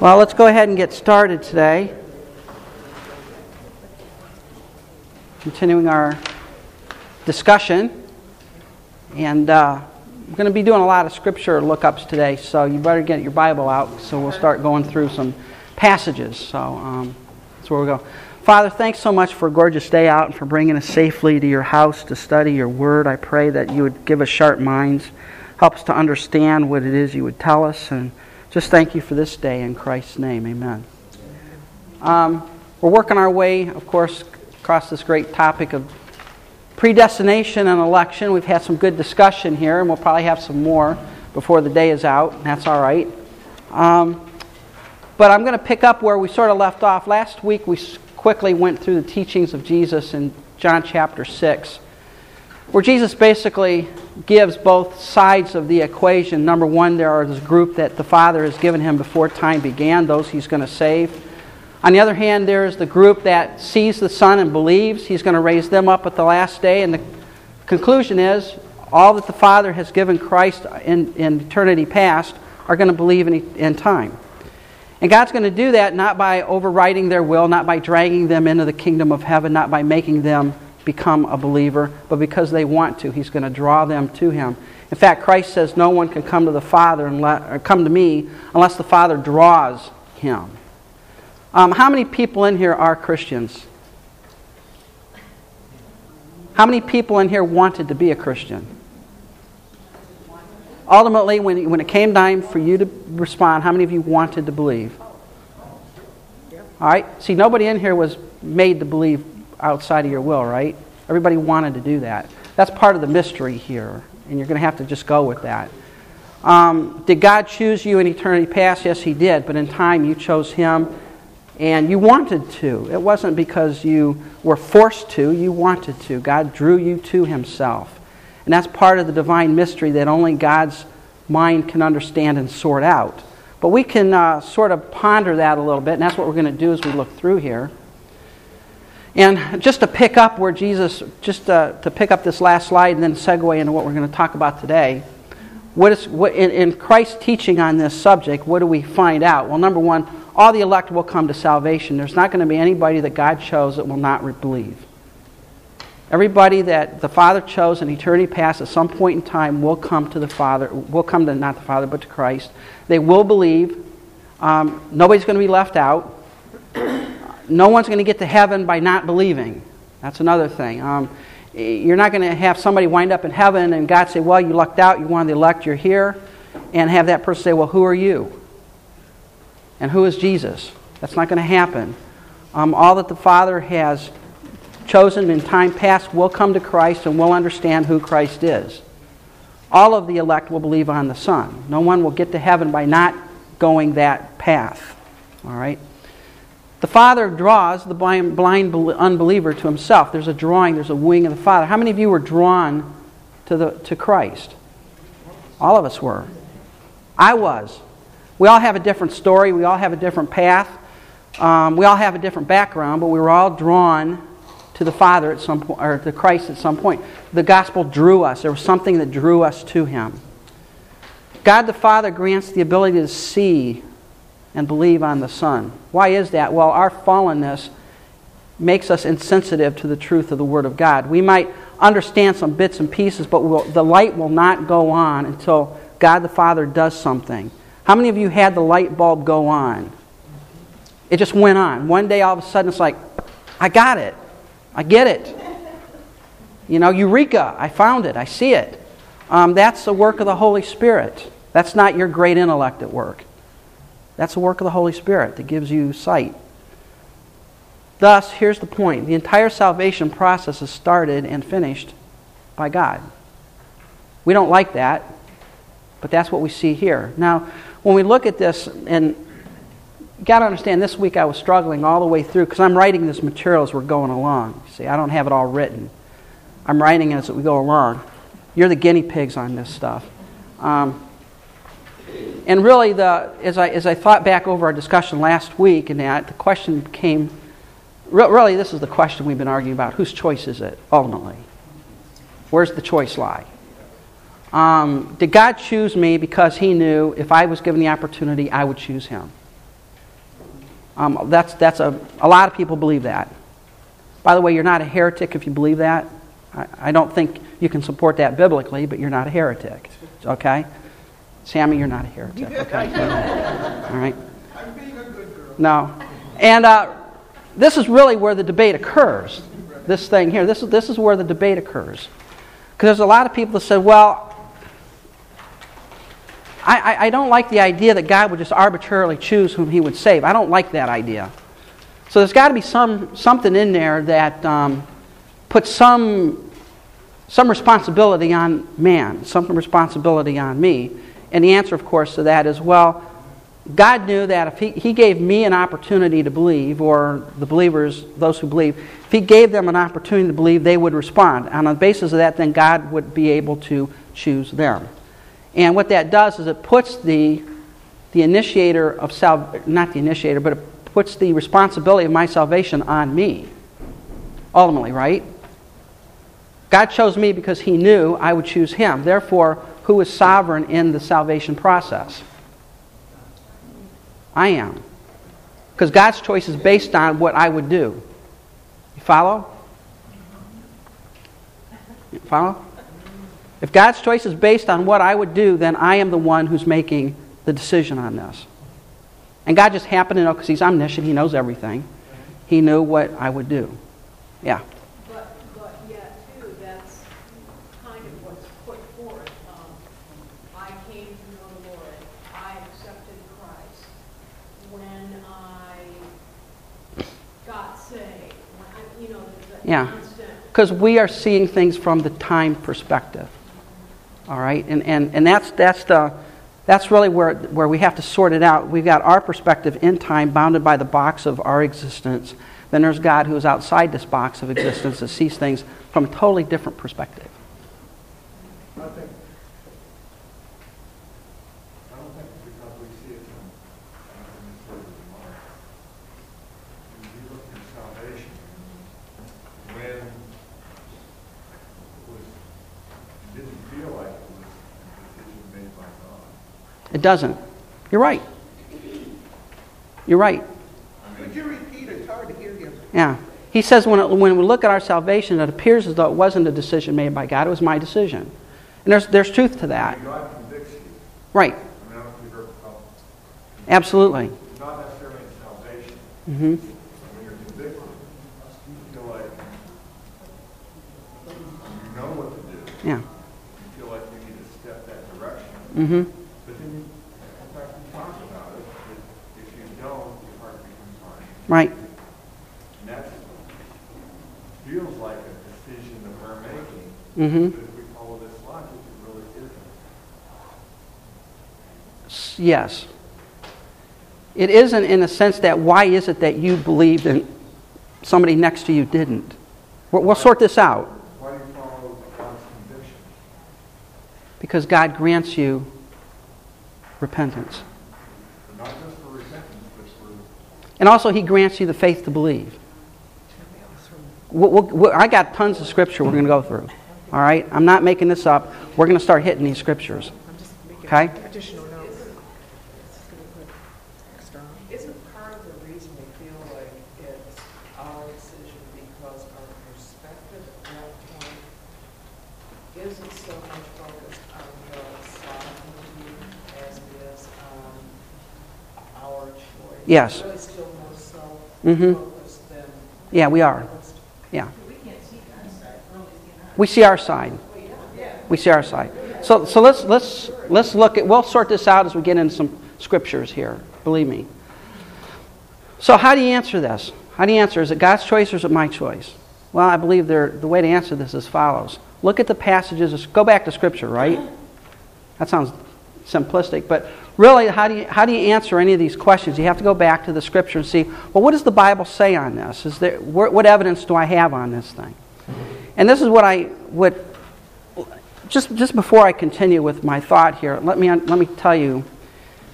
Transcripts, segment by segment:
Well, let's go ahead and get started today. Continuing our discussion. And uh, we're going to be doing a lot of scripture lookups today, so you better get your Bible out. So we'll start going through some passages. So um, that's where we go. Father, thanks so much for a gorgeous day out and for bringing us safely to your house to study your word. I pray that you would give us sharp minds, help us to understand what it is you would tell us, and just thank you for this day in Christ's name. Amen. Um, we're working our way, of course, across this great topic of predestination and election. We've had some good discussion here, and we'll probably have some more before the day is out, that's all right. Um, but I'm going to pick up where we sort of left off. Last week, we quickly went through the teachings of Jesus in John chapter 6 where Jesus basically gives both sides of the equation. Number one, there are this group that the Father has given him before time began, those he's going to save. On the other hand, there's the group that sees the Son and believes he's going to raise them up at the last day. And the conclusion is all that the Father has given Christ in, in eternity past are going to believe in, in time. And God's going to do that not by overriding their will, not by dragging them into the kingdom of heaven, not by making them become a believer, but because they want to, He's going to draw them to Him. In fact, Christ says, No one can come to the Father unless, or come to me unless the Father draws him. Um, how many people in here are Christians? How many people in here wanted to be a Christian? Ultimately, when, when it came time for you to respond, how many of you wanted to believe? All right? See, nobody in here was made to believe outside of your will, right? Everybody wanted to do that. That's part of the mystery here, and you're going to have to just go with that. Um, did God choose you in eternity past? Yes, He did, but in time you chose Him and you wanted to. It wasn't because you were forced to, you wanted to. God drew you to Himself. And that's part of the divine mystery that only God's mind can understand and sort out. But we can uh, sort of ponder that a little bit, and that's what we're going to do as we look through here. And just to pick up where Jesus, just uh, to pick up this last slide and then segue into what we're going to talk about today. What is, what, in, in Christ's teaching on this subject, what do we find out? Well, number one, all the elect will come to salvation. There's not going to be anybody that God chose that will not believe. Everybody that the Father chose in eternity past at some point in time will come to the Father, will come to not the Father, but to Christ. They will believe. Um, nobody's going to be left out no one's going to get to heaven by not believing. That's another thing. Um, you're not going to have somebody wind up in heaven and God say, Well, you lucked out, you're one of the elect, you're here, and have that person say, Well, who are you? And who is Jesus? That's not going to happen. Um, all that the Father has chosen in time past will come to Christ and will understand who Christ is. All of the elect will believe on the Son. No one will get to heaven by not going that path. All right? The Father draws the blind, blind unbeliever to himself. There's a drawing, there's a wing of the Father. How many of you were drawn to, the, to Christ? All of us were. I was. We all have a different story, we all have a different path, um, we all have a different background, but we were all drawn to the Father at some point, or to Christ at some point. The gospel drew us. There was something that drew us to Him. God the Father grants the ability to see and believe on the Son. Why is that? Well, our fallenness makes us insensitive to the truth of the Word of God. We might understand some bits and pieces, but we'll, the light will not go on until God the Father does something. How many of you had the light bulb go on? It just went on. One day, all of a sudden, it's like, I got it. I get it. You know, Eureka, I found it. I see it. Um, that's the work of the Holy Spirit. That's not your great intellect at work. That's the work of the Holy Spirit that gives you sight. Thus, here's the point the entire salvation process is started and finished by God. We don't like that, but that's what we see here. Now, when we look at this, and you got to understand, this week I was struggling all the way through because I'm writing this material as we're going along. See, I don't have it all written. I'm writing as we go along. You're the guinea pigs on this stuff. Um, and really, the, as, I, as I thought back over our discussion last week and that, the question came really, this is the question we've been arguing about. Whose choice is it, ultimately? Where's the choice lie? Um, did God choose me because He knew if I was given the opportunity, I would choose Him? Um, that's that's a, a lot of people believe that. By the way, you're not a heretic if you believe that. I, I don't think you can support that biblically, but you're not a heretic. Okay? Sammy, you're not a heretic. Okay? All right? I'm being a good girl. No. And uh, this is really where the debate occurs. This thing here, this is, this is where the debate occurs. Because there's a lot of people that say, well, I, I, I don't like the idea that God would just arbitrarily choose whom he would save. I don't like that idea. So there's got to be some, something in there that um, puts some, some responsibility on man, some responsibility on me. And the answer, of course, to that is well, God knew that if he, he gave me an opportunity to believe, or the believers, those who believe, if He gave them an opportunity to believe, they would respond. And on the basis of that, then God would be able to choose them. And what that does is it puts the, the initiator of salvation, not the initiator, but it puts the responsibility of my salvation on me. Ultimately, right? God chose me because He knew I would choose Him. Therefore, who is sovereign in the salvation process? I am. Because God's choice is based on what I would do. You follow? You follow? If God's choice is based on what I would do, then I am the one who's making the decision on this. And God just happened to know because He's omniscient, He knows everything. He knew what I would do. Yeah. But, but yet too, that's kind of what's put forth. Um, I came to know the Lord, I accepted Christ when I got saved, when I, you know, the the Yeah. Because we are seeing things from the time perspective. All right? And, and, and that's, that's, the, that's really where, where we have to sort it out. We've got our perspective in time, bounded by the box of our existence. Then there's God who is outside this box of existence that sees things from a totally different perspective. I think, I don't think because we see it from, from the sort of the mark. When you look at salvation, when it was, it didn't feel like it was a decision made by God. It doesn't. You're right. You're right. Could you repeat? It's hard to hear you. Yeah. He says when, it, when we look at our salvation, it appears as though it wasn't a decision made by God, it was my decision. And there's, there's truth to that. God convicts you, Right. I mean, I don't know you've heard, Absolutely. not necessarily salvation, hmm when you're convicted, you feel like you know what to do. Yeah. You feel like you need to step that direction. hmm But then, you- in fact, we talked about it, that if you don't, your heart becomes hard. Right. And that feels like a decision that we're making. hmm But if we follow this logic, it really isn't. Yes. It isn't in the sense that why is it that you believed and somebody next to you didn't? We'll, we'll sort this out Why do you follow God's conviction? because God grants you repentance. Not just for repentance, but for And also, He grants you the faith to believe. We'll, we'll, we'll- I got tons of scripture we're going to go through. All right? I'm not making this up. We're going to start hitting these scriptures. Okay? Part of the reason we feel like it's our decision because our perspective at that point so much on the as our choice? Yes. Mhm. than Yeah, we are. Yeah. We see our side. We see our side. So, so let's, let's, let's look at, we'll sort this out as we get into some scriptures here. Believe me. So, how do you answer this? How do you answer? Is it God's choice or is it my choice? Well, I believe the way to answer this is follows. Look at the passages, go back to Scripture, right? That sounds simplistic, but really, how do, you, how do you answer any of these questions? You have to go back to the Scripture and see, well, what does the Bible say on this? Is there, what, what evidence do I have on this thing? And this is what I would, just, just before I continue with my thought here, let me, let me tell you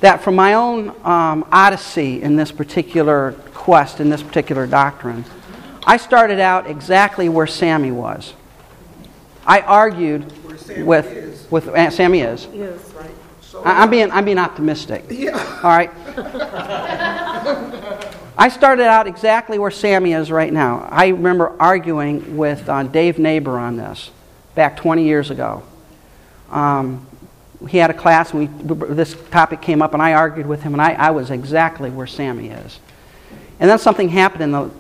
that from my own um, odyssey in this particular quest, in this particular doctrine, I started out exactly where Sammy was. I argued with, with uh, Sammy is. Yes, right. I- I'm being, I'm being optimistic. Yeah. All right. I started out exactly where Sammy is right now. I remember arguing with uh, Dave Neighbor on this back 20 years ago. Um, he had a class, and we, this topic came up, and I argued with him, and I, I was exactly where Sammy is. And then something happened in the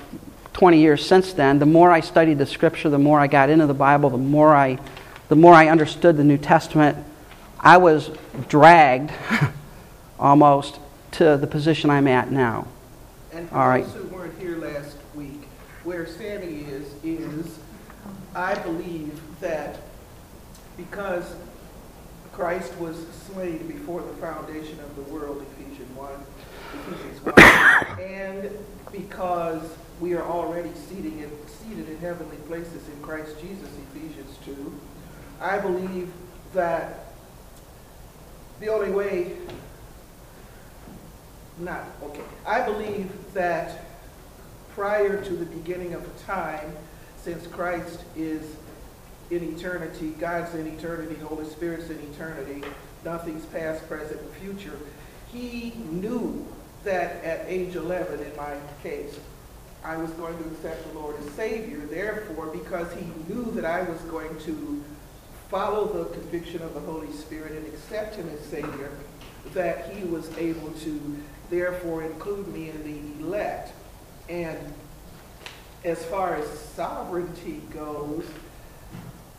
20 years since then. The more I studied the Scripture, the more I got into the Bible, the more I, the more I understood the New Testament. I was dragged almost to the position I'm at now. And for All right. those who weren't here last week, where Sammy is, is I believe that because Christ was slain before the foundation of the world, Ephesians 1, Ephesians 1, and because we are already seating in, seated in heavenly places in Christ Jesus, Ephesians 2, I believe that the only way not, okay. I believe that prior to the beginning of time, since Christ is in eternity, God's in eternity, Holy Spirit's in eternity, nothing's past, present, and future, he knew that at age 11, in my case, I was going to accept the Lord as Savior. Therefore, because he knew that I was going to follow the conviction of the Holy Spirit and accept him as Savior, that he was able to therefore include me in the elect. And as far as sovereignty goes,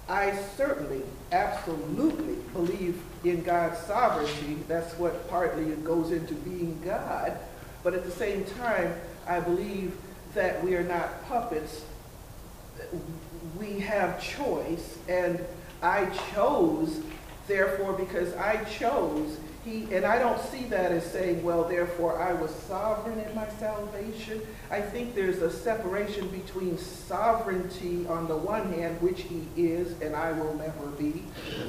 I certainly, absolutely believe in God's sovereignty. That's what partly goes into being God. But at the same time, I believe that we are not puppets. We have choice, and I chose, therefore, because I chose, he, and I don't see that as saying, well, therefore I was sovereign in my salvation. I think there's a separation between sovereignty on the one hand, which he is and I will never be,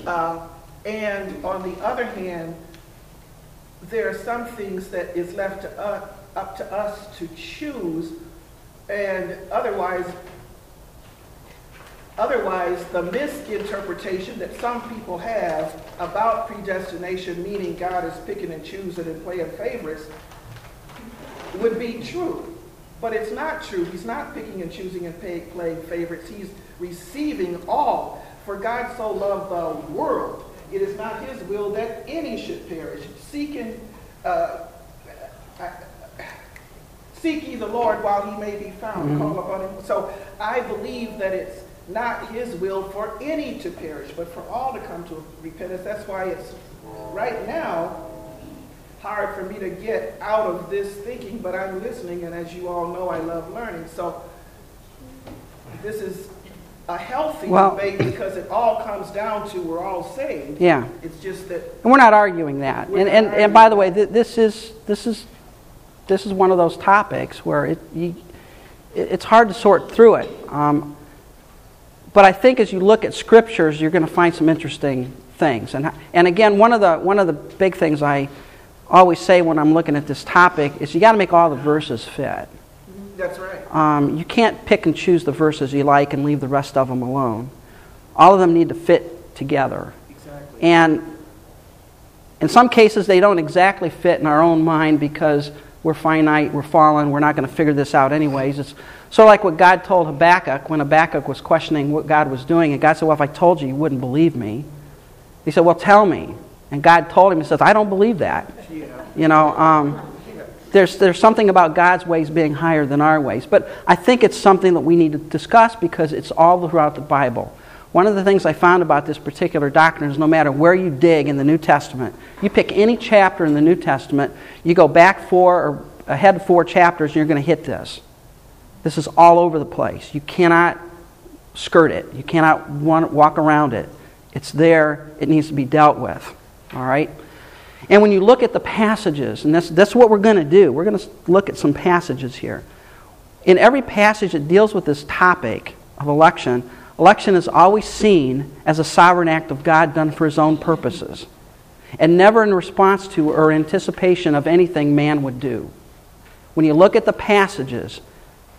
uh, and on the other hand, there are some things that is left to us, up to us to choose, and otherwise Otherwise, the misinterpretation that some people have about predestination, meaning God is picking and choosing and playing favorites, would be true. But it's not true. He's not picking and choosing and pay, playing favorites. He's receiving all. For God so loved the world, it is not his will that any should perish. Seeking, uh, uh, seek ye the Lord while he may be found. Call upon him. So I believe that it's not his will for any to perish, but for all to come to repentance. That's why it's right now hard for me to get out of this thinking, but I'm listening, and as you all know, I love learning. So this is a healthy Well- debate because it all comes down to we're all saved. Yeah. It's just that And we're not arguing that. And, and, and by the way, th- this is, this is, this is one of those topics where it, you, it- it's hard to sort through it. Um, but I think as you look at scriptures, you're going to find some interesting things. And, and again, one of, the, one of the big things I always say when I'm looking at this topic is you got to make all the verses fit. that's right. Um, you can't pick and choose the verses you like and leave the rest of them alone. All of them need to fit together. Exactly. And in some cases, they don't exactly fit in our own mind because we're finite, we're fallen, we're not going to figure this out anyways. It's of like what God told Habakkuk when Habakkuk was questioning what God was doing. And God said, Well, if I told you, you wouldn't believe me. He said, Well, tell me. And God told him, He says, I don't believe that. Yeah. You know, um, there's, there's something about God's ways being higher than our ways. But I think it's something that we need to discuss because it's all throughout the Bible. One of the things I found about this particular doctrine is no matter where you dig in the New Testament, you pick any chapter in the New Testament, you go back four or ahead four chapters, and you're going to hit this. This is all over the place. You cannot skirt it, you cannot walk around it. It's there, it needs to be dealt with. All right? And when you look at the passages, and that's, that's what we're going to do, we're going to look at some passages here. In every passage that deals with this topic of election, election is always seen as a sovereign act of God done for his own purposes, and never in response to or anticipation of anything man would do. When you look at the passages,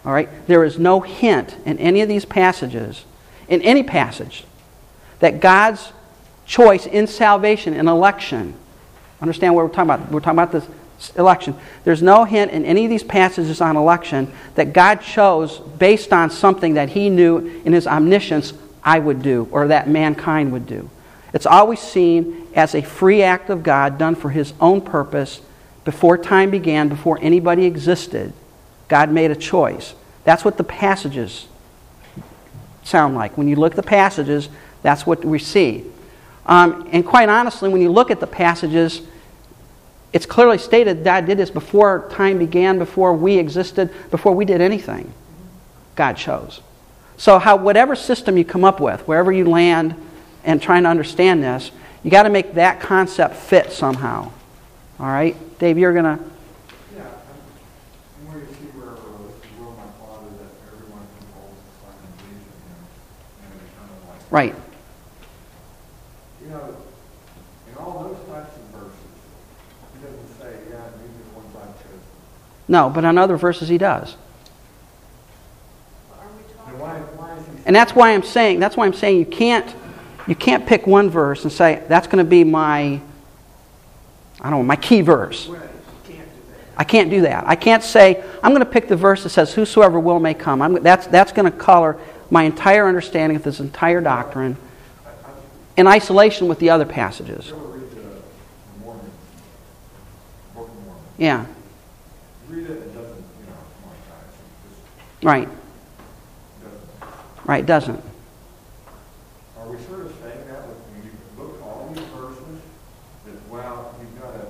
all right, there is no hint in any of these passages, in any passage, that God's choice in salvation and election Understand what we're talking about. We're talking about this, Election. There's no hint in any of these passages on election that God chose based on something that he knew in his omniscience I would do or that mankind would do. It's always seen as a free act of God done for his own purpose before time began, before anybody existed. God made a choice. That's what the passages sound like. When you look at the passages, that's what we see. Um, and quite honestly, when you look at the passages, it's clearly stated God did this before time began, before we existed, before we did anything. God chose. So, how, whatever system you come up with, wherever you land and trying to understand this, you got to make that concept fit somehow. All right? Dave, you're going to. Yeah, and and where you see where it was, the will of my Father that everyone who holds the Son and believes in him and an eternal life. Right. You know, in all those types of verses, he doesn't say, yeah, these are the ones I've chosen. No, but on other verses he does. Are we Then talking? why, why? And that's why I'm saying that's why I'm saying you can't you can't pick one verse and say that's going to be my I don't know, my key verse. Right, can't. I can't do that. I can't say I'm going to pick the verse that says whosoever will may come. I'm, that's that's going to color my entire understanding of this entire doctrine in isolation with the other passages. you ever read the the Mormon, Book of Mormon? Yeah. You read it, it doesn't, you know, come on, guys, it Right. just doesn't. Right, doesn't. Are we sort of saying that with, when you look at all these verses, that, well, you've got to,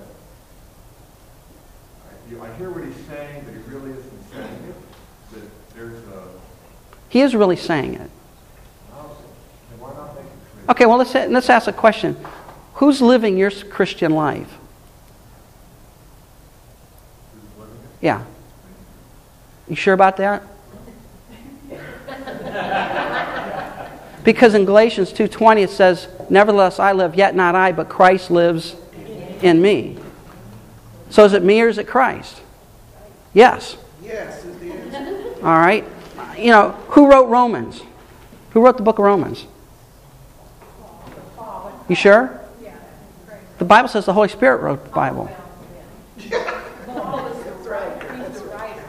I, you, I hear what he's saying, but he really isn't saying it, that there's a, He is really saying it. well, then why not make it clear? Okay, well let's let's ask a question. Who's living your Christian life? Who's living it? Yeah. You sure about that? Because in Galatians 2:20 it says, "Nevertheless I live, yet not I, but Christ lives in me." So is it me or is it Christ? Yes. Yes, is. All right. You know, who wrote Romans? Who wrote the book of Romans? You sure? The Bible says the Holy Spirit wrote the Bible.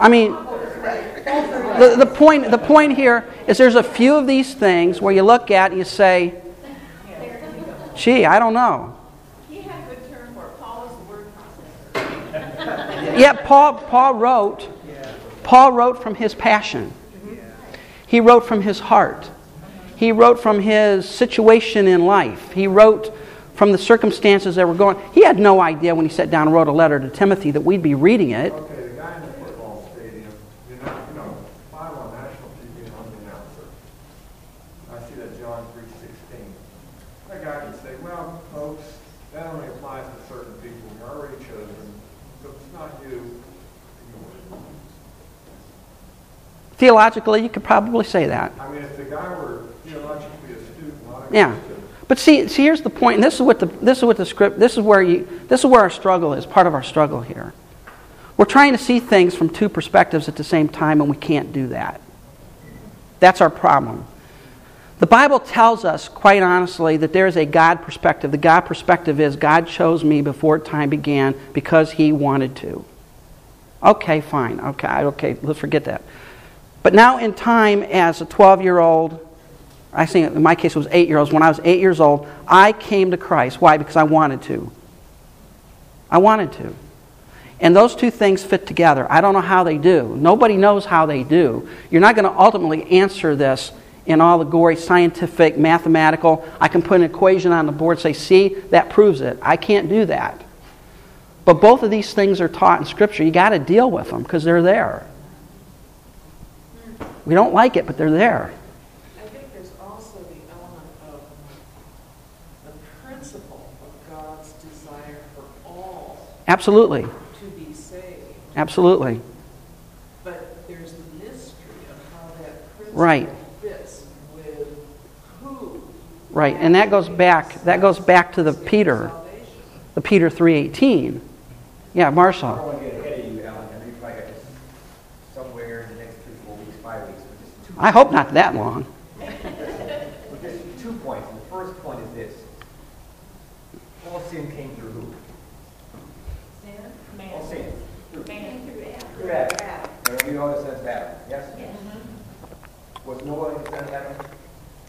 I mean, the, the, point, the point here is there's a few of these things where you look at and you say, gee, I don't know. Yet Paul, Paul wrote, Paul wrote from his passion. He wrote from his heart. He wrote from his situation in life. He wrote from the circumstances that were going. He had no idea when he sat down and wrote a letter to Timothy that we'd be reading it. Okay, the guy in the football stadium, you know, you know, five on national TV and I'm the announcer. I see that John three sixteen. That guy can say, well, folks, that only applies to certain people. You're already chosen. So if it's not you, ignore it. Theologically, you could probably say that. I mean, if the guy were theologically astute, Yeah. But see, see, here's the point, and this is what the this is what the script. This is where you. This is where our struggle is. Part of our struggle here. We're trying to see things from two perspectives at the same time, and we can't do that. That's our problem. The Bible tells us, quite honestly, that there is a God perspective. The God perspective is God chose me before time began because He wanted to. Okay, fine. Okay, okay, let's forget that. But now, in time, as a 12 year old, I think in my case it was eight year olds. When I was eight years old, I came to Christ. Why? Because I wanted to. I wanted to. And those two things fit together. I don't know how they do. Nobody knows how they do. You're not going to ultimately answer this in all the gory scientific, mathematical. I can put an equation on the board say, see, that proves it. I can't do that. But both of these things are taught in Scripture. You got to deal with them because they're there. We don't like it, but they're there. I think there's also the element of the principle of God's desire for all Absolutely. to be saved. Absolutely. But there's the mystery of how that principle Right. fits with who. Right. And that goes back that goes back to the Peter, salvation. the Peter 3:18. Yeah, I Marshall. don't want to get ahead of you, Alan. I know you probably got this somewhere in the next three, four weeks, five weeks. But just two, I hope not that long. but just two points. And the first point is this. All sin came through who? Sin, man. All sin through Adam. And we all descend to Adam, yes? Yes. Was Noah a descendant of Adam?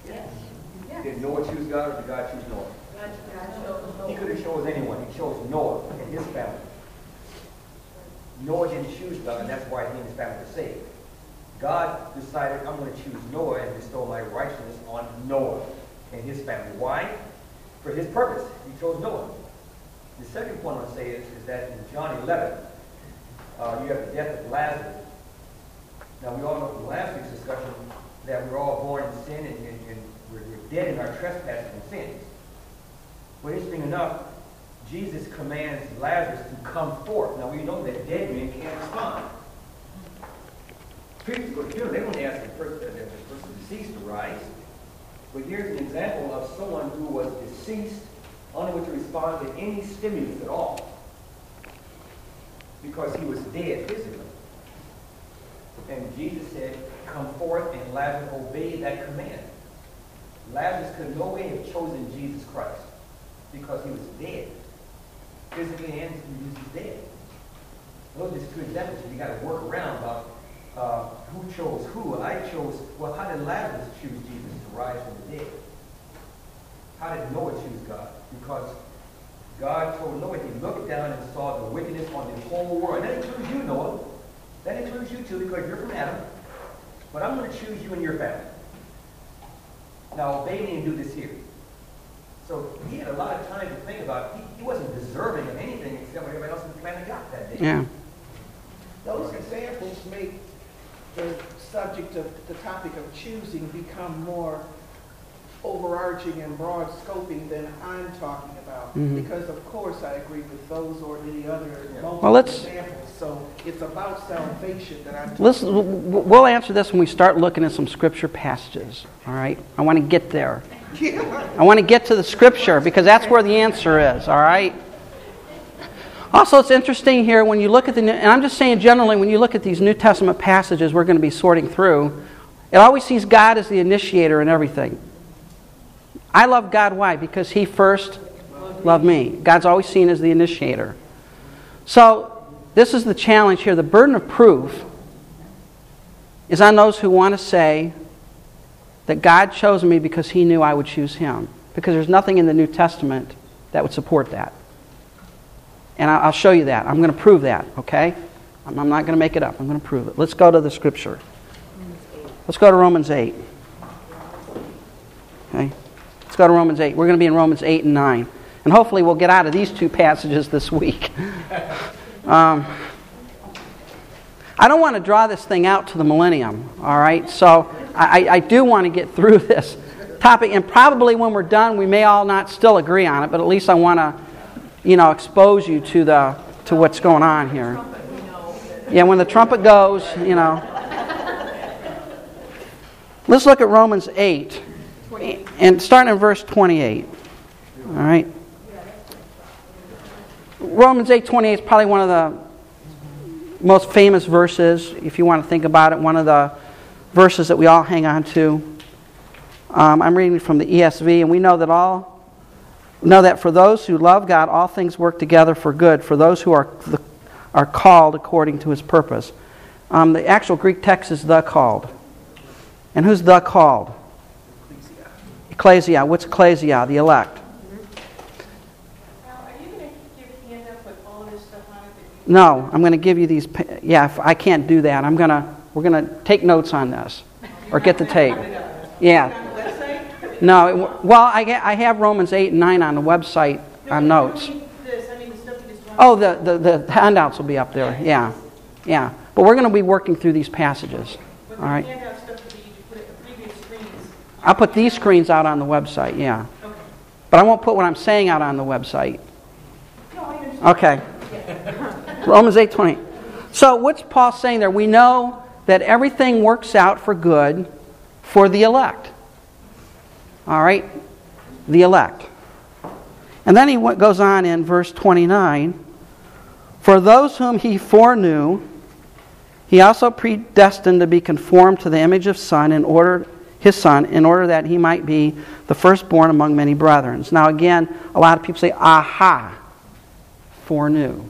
Yes. Did Noah choose God or did God choose Noah? He could have chose anyone. He chose Noah and his family. Noah didn't choose God, and that's why he and his family were saved. God decided, I'm going to choose Noah and bestow my righteousness on Noah and his family. Why? For his purpose. He chose Noah. The second point I want to say is, is that in John 11, uh, you have the death of Lazarus. Now, we all know from last week's discussion that we're all born in sin and, and, and we're, we're dead in our trespasses and sins. But interesting enough, Jesus commands Lazarus to come forth. Now, we know that dead men can't respond. Go to funeral, they don't ask the person, the person deceased to rise. But here's an example of someone who was deceased, unable to respond to any stimulus at all. Because he was dead physically. And Jesus said, Come forth, and Lazarus obeyed that command. Lazarus could no way have chosen Jesus Christ because he was dead. Physically and he was dead. Those are just two examples. You got to work around about uh, who chose who. I chose, well, how did Lazarus choose Jesus to rise from the dead? How did Noah choose God? Because God told Noah he looked down and saw the wickedness on the whole world. And that includes you, Noah. That includes you too, because you're from Adam. But I'm going to choose you and your family. Now, obey me and do this here. So he had a lot of time to think about. He, he wasn't deserving of anything except what everybody else on the planet got that day. Yeah. Those examples make the subject of the topic of choosing become more overarching and broad scoping than I'm talking about. Mhm. Because of course I agree with those or any other Yeah. Well, let's- examples. So it's about salvation that I'm Let's, w- w- we'll answer this when we start looking at some scripture passages. All right? I want to get there. I want to get to the scripture because that's where the answer is. All right? Also, it's interesting here when you look at the, New- and I'm just saying generally, when you look at these New Testament passages we're going to be sorting through, it always sees God as the initiator in everything. I love God. Why? Because He first loved me. God's always seen as the initiator. So, this is the challenge here. The burden of proof is on those who want to say that God chose me because He knew I would choose Him. Because there's nothing in the New Testament that would support that. And I'll show you that. I'm going to prove that, okay? I'm I'm not going to make it up. I'm going to prove it. Let's go to the scripture. Let's go to Romans 8. Okay? Let's go to Romans 8. We're going to be in Romans 8 and 9. And hopefully we'll get out of these two passages this week. Um, I don't want to draw this thing out to the millennium, all right? So I, I do want to get through this topic, and probably when we're done, we may all not still agree on it, but at least I want to, you know, expose you to the to what's going on here. Yeah, when the trumpet goes, you know. Let's look at Romans 8, and starting in verse 28. All right. Romans 8:28 is probably one of the most famous verses, if you want to think about it, one of the verses that we all hang on to. Um, I'm reading from the ESV, and we know that all know that for those who love God, all things work together for good. For those who are are called according to His purpose. Um, the actual Greek text is the called, and who's the called? Ecclesia. Ecclesia. What's ecclesia? The elect. Now, are you going to give a handout with all this stuff on it that No, I'm going to give you these. Yeah, I can't do that. I'm going to. We're going to take notes on this, or get the tape. Yeah. No. It, well, I, I have Romans eight and nine on the website on notes. This, I mean, the stuff you just Oh, the, the, the handouts will be up there. Yeah, yeah. But we're going to be working through these passages. All right. handout stuff that you put at the previous screens. I'll put these screens out on the website. Yeah. Okay. But I won't put what I'm saying out on the website. No, Okay. Romans 8:20. So what's Paul saying there? We know that everything works out for good for the elect. All right? The elect. And then he goes on in verse 29, for those whom he foreknew, he also predestined to be conformed to the image of son in order his son in order that he might be the firstborn among many brethren. Now again, a lot of people say aha foreknew.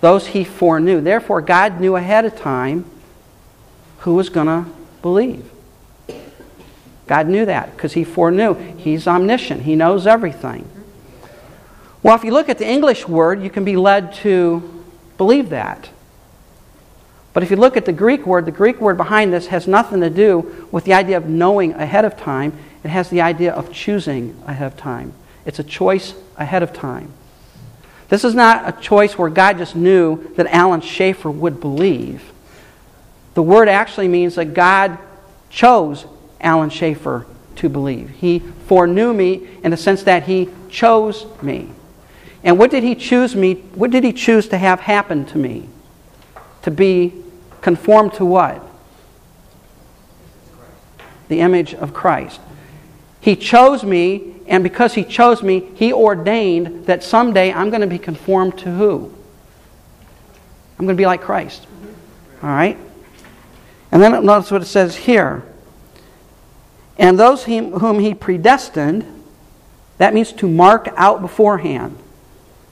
those he foreknew. Therefore, God knew ahead of time who was going to believe. God knew that because he foreknew. He's omniscient, he knows everything. Well, if you look at the English word, you can be led to believe that. But if you look at the Greek word, the Greek word behind this has nothing to do with the idea of knowing ahead of time. It has the idea of choosing ahead of time. It's a choice ahead of time. This is not a choice where God just knew that Alan Schaefer would believe. The word actually means that God chose Alan Schaefer to believe. He foreknew me in the sense that he chose me. And what did he choose me? What did he choose to have happen to me? To be conformed to what? The image of Christ. He chose me, and because he chose me, he ordained that someday I'm going to be conformed to who? I'm going to be like Christ. All right? And then notice what it says here. And those whom he predestined, that means to mark out beforehand,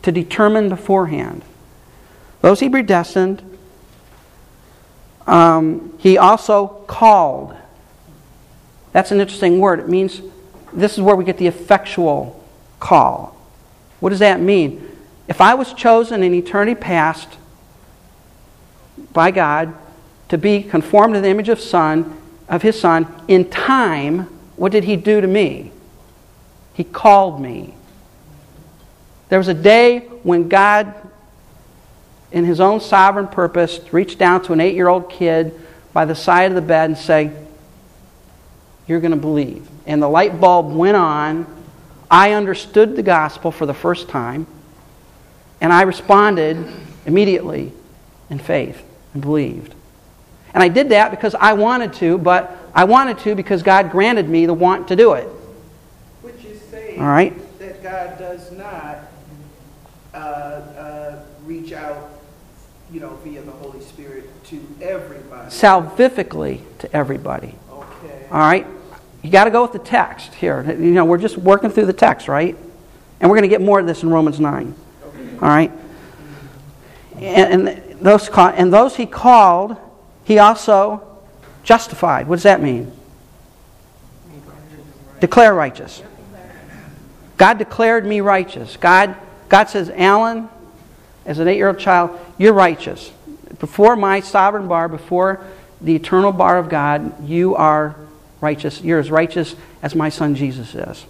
to determine beforehand. Those he predestined, um, he also called. That's an interesting word. It means this is where we get the effectual call. What does that mean? If I was chosen in eternity past by God to be conformed to the image of Son, of his son, in time, what did he do to me? He called me. There was a day when God, in his own sovereign purpose, reached down to an eight year old kid by the side of the bed and say, You're going to believe. And the light bulb went on. I understood the gospel for the first time. And I responded immediately in faith and believed. And I did that because I wanted to, but I wanted to because God granted me the want to do it. Which is saying All right? that God does not uh, uh, reach out, you know, via the Holy Spirit to everybody. Salvifically to everybody. Okay. All right? You got to go with the text here. You know, we're just working through the text, right? And we're going to get more of this in Romans 9. Okay. All right? And, and, those, and those he called, he also justified. What does that mean? Declare righteous. God declared me righteous. God, God says, Alan, as an eight year old child, you're righteous. Before my sovereign bar, before the eternal bar of God, you are righteous. You're as righteous as my son Jesus is.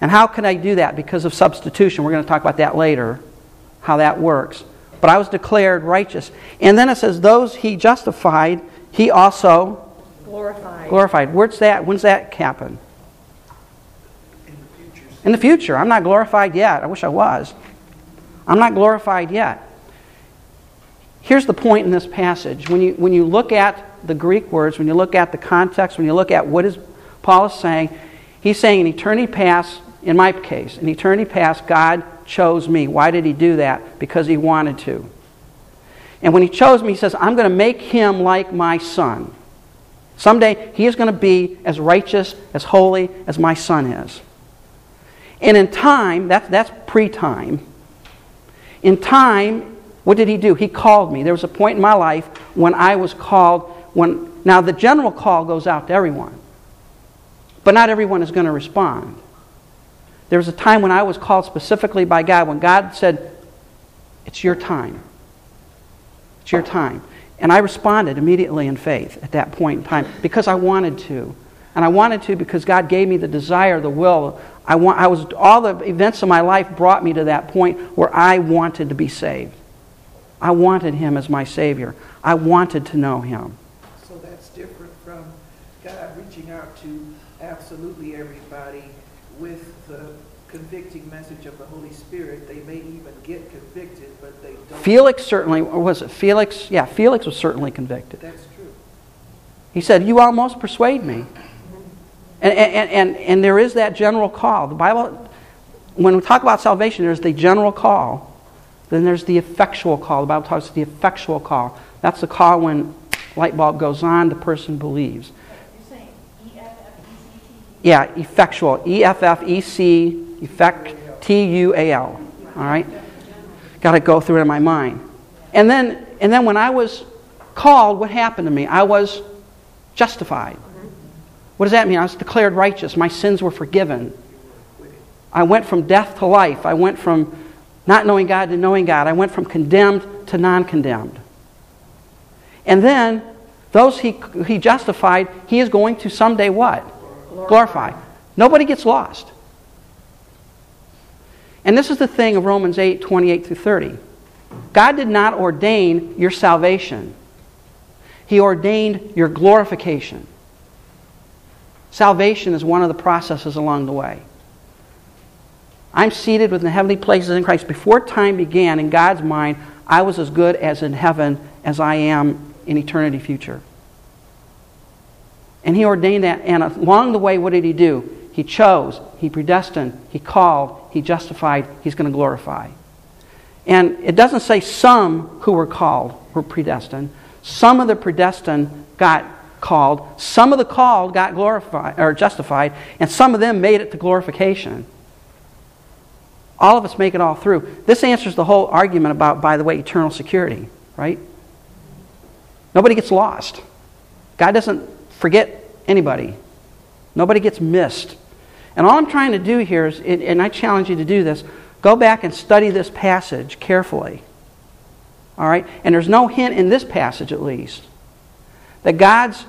And how can I do that? Because of substitution. We're going to talk about that later, how that works but I was declared righteous. And then it says, those he justified, he also glorified. Glorified. Where's that? When's that happen? In the future. In the future. I'm not glorified yet. I wish I was. I'm not glorified yet. Here's the point in this passage. When you, when you look at the Greek words, when you look at the context, when you look at what is Paul is saying, he's saying in eternity past, in my case, in eternity past, God chose me. Why did he do that? Because he wanted to. And when he chose me, he says, I'm going to make him like my son. Someday he is going to be as righteous, as holy as my son is. And in time, that's, that's pre time. In time, what did he do? He called me. There was a point in my life when I was called. When, now, the general call goes out to everyone, but not everyone is going to respond. There was a time when I was called specifically by God, when God said, It's your time. It's your time. And I responded immediately in faith at that point in time because I wanted to. And I wanted to because God gave me the desire, the will. I, want, I was, all the events of my life brought me to that point where I wanted to be saved. I wanted Him as my Savior. I wanted to know Him. So that's different from God reaching out to absolutely the convicting message of the Holy Spirit. They may even get convicted, but they don't. Felix certainly, or was it Felix? Yeah, Felix was certainly convicted. That's true. He said, You almost persuade me. And, and, and, and there is that general call. The Bible, when we talk about salvation, there's the general call. Then there's the effectual call. The Bible talks about the effectual call. That's the call when light bulb goes on, the person believes. You're saying E-F-F-E-C-T? Yeah, effectual. E F F E C, effect, T U A L. All right? Got to go through it in my mind. And then, and then when I was called, what happened to me? I was justified. What does that mean? I was declared righteous. My sins were forgiven. I went from death to life. I went from not knowing God to knowing God. I went from condemned to non condemned. And then, those he, he justified, he is going to someday what? Glorify. Nobody gets lost. And this is the thing of Romans 8 28 through 30. God did not ordain your salvation, He ordained your glorification. Salvation is one of the processes along the way. I'm seated within the heavenly places in Christ. Before time began, in God's mind, I was as good as in heaven as I am in eternity future. And He ordained that. And along the way, what did He do? He chose, He predestined, He called, He justified, He's going to glorify. And it doesn't say some who were called were predestined. Some of the predestined got called, some of the called got glorified or justified, and some of them made it to glorification. All of us make it all through. This answers the whole argument about, by the way, eternal security, right? Nobody gets lost. God doesn't forget anybody. Nobody gets missed. And all I'm trying to do here is, and I challenge you to do this, go back and study this passage carefully. All right? And there's no hint in this passage, at least, that God's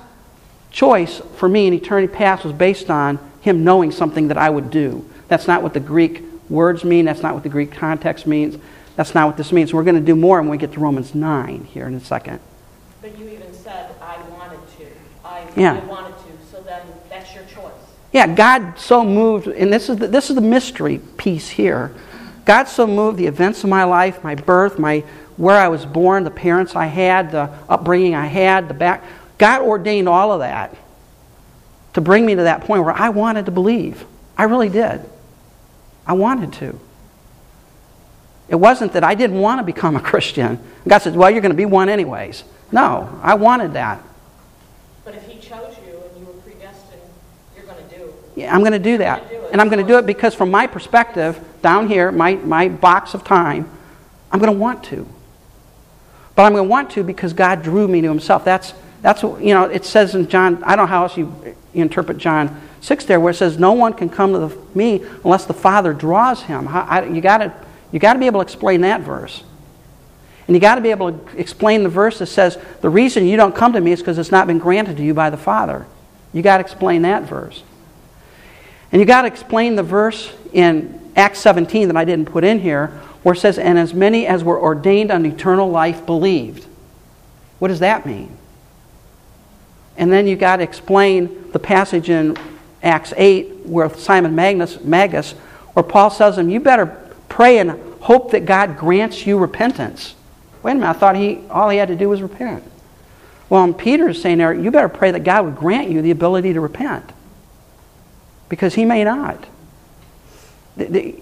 choice for me in eternity past was based on Him knowing something that I would do. That's not what the Greek words mean. That's not what the Greek context means. That's not what this means. We're going to do more when we get to Romans 9 here in a second. But you even said, I wanted to. I, Yeah. I wanted to. So then that's your choice. Yeah, God so moved, and this is the, this is the mystery piece here. God so moved the events of my life, my birth, my where I was born, the parents I had, the upbringing I had, the back. God ordained all of that to bring me to that point where I wanted to believe. I really did. I wanted to. It wasn't that I didn't want to become a Christian. God said, "Well, you're going to be one anyways." No, I wanted that. But if he chose you and you were predestined, you're going to do. Yeah, I'm going to do that. And I'm going to do it because, from my perspective, down here, my, my box of time, I'm going to want to. But I'm going to want to because God drew me to Himself. That's, that's what, you know, it says in John, I don't know how else you, interpret John 6 there, where it says, No one can come to the, me unless the Father draws him. How, I, you got you to be able to explain that verse. And you got to be able to explain the verse that says, The reason you don't come to me is because it's not been granted to you by the Father. You got to explain that verse. And you got to explain the verse in Acts 17 that I didn't put in here, where it says, And as many as were ordained unto eternal life believed. What does that mean? And then you got to explain the passage in Acts 8 where Simon Magnus, Magus, where Paul says to him, You better pray and hope that God grants you repentance. Wait a minute, I thought he all he had to do was repent. Well, Peter is saying there, you better pray that God would grant you the ability to repent. Because he may not. The, the,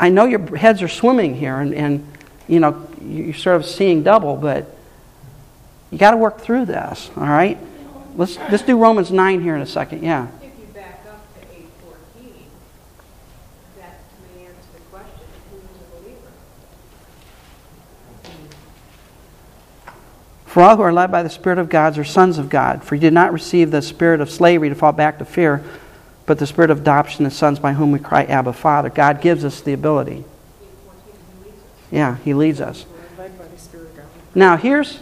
I know your heads are swimming here and, and you know, you're sort of seeing double, but you got to work through this, all right? Let's, let's do Romans 9 here in a second, yeah. If you back up to eight fourteen, that may answer the question, who is a believer? For all who are led by the Spirit of God are sons of God. For you did not receive the spirit of slavery to fall back to fear, but the spirit of adoption as sons by whom we cry, Abba, Father. God gives us the ability. Yeah, He leads us. The. Now here's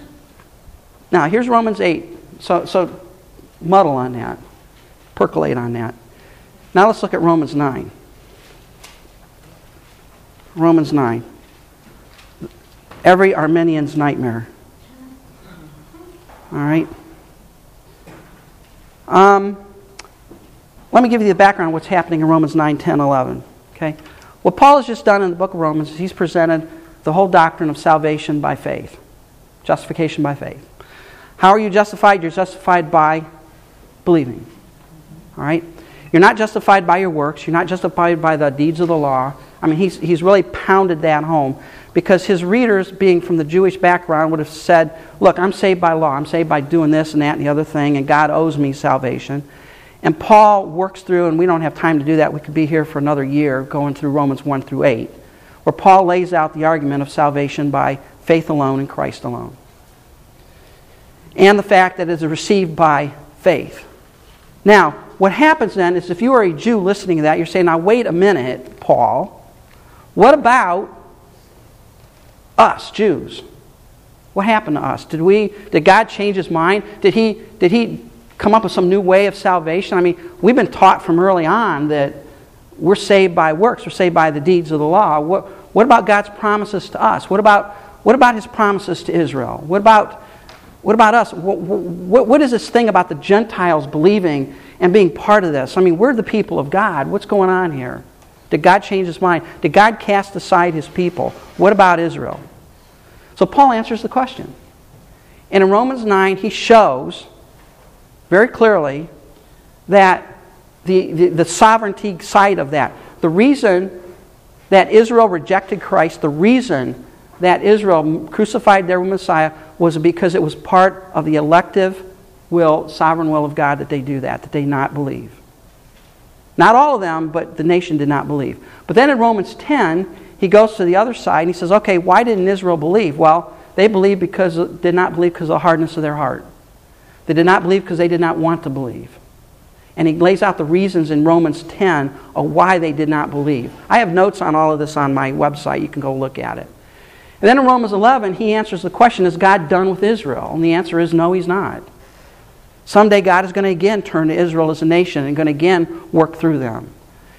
now here's Romans 8. So so muddle on that. Percolate on that. Now let's look at Romans 9. Romans 9. Every Arminian's nightmare. All right. Um, let me give you the background what's happening in Romans 9, 10, 11. Okay? What Paul has just done in the book of Romans is he's presented the whole doctrine of salvation by faith, justification by faith. How are you justified? You're justified by believing. All right? You're not justified by your works. You're not justified by the deeds of the law. I mean, he's, he's really pounded that home because his readers, being from the Jewish background, would have said, Look, I'm saved by law. I'm saved by doing this and that and the other thing, and God owes me salvation. And Paul works through, and we don't have time to do that. We could be here for another year going through Romans 1 through 8, where Paul lays out the argument of salvation by faith alone in Christ alone. And the fact that it is received by faith. Now, what happens then is if you are a Jew listening to that, you're saying, now wait a minute, Paul. What about us, Jews? What happened to us? Did we did God change his mind? Did he did he come up with some new way of salvation? I mean, we've been taught from early on that we're saved by works, we're saved by the deeds of the law. What, what about God's promises to us? What about, what about his promises to Israel? What about, what about us? What, what, what is this thing about the Gentiles believing and being part of this? I mean, we're the people of God. What's going on here? Did God change his mind? Did God cast aside his people? What about Israel? So Paul answers the question. And in Romans 9, he shows very clearly that the, the, the, sovereignty side of that. The reason that Israel rejected Christ, the reason that Israel crucified their Messiah was because it was part of the elective will, sovereign will of God that they do that, that they not believe. Not all of them, but the nation did not believe. But then in Romans 10, he goes to the other side and he says, okay, why didn't Israel believe? Well, they believed because did not believe because of the hardness of their heart. They did not believe because they did not want to believe. And he lays out the reasons in Romans 10 of why they did not believe. I have notes on all of this on my website. You can go look at it. And then in Romans 11, he answers the question Is God done with Israel? And the answer is no, he's not. Someday God is going to again turn to Israel as a nation and going to again work through them.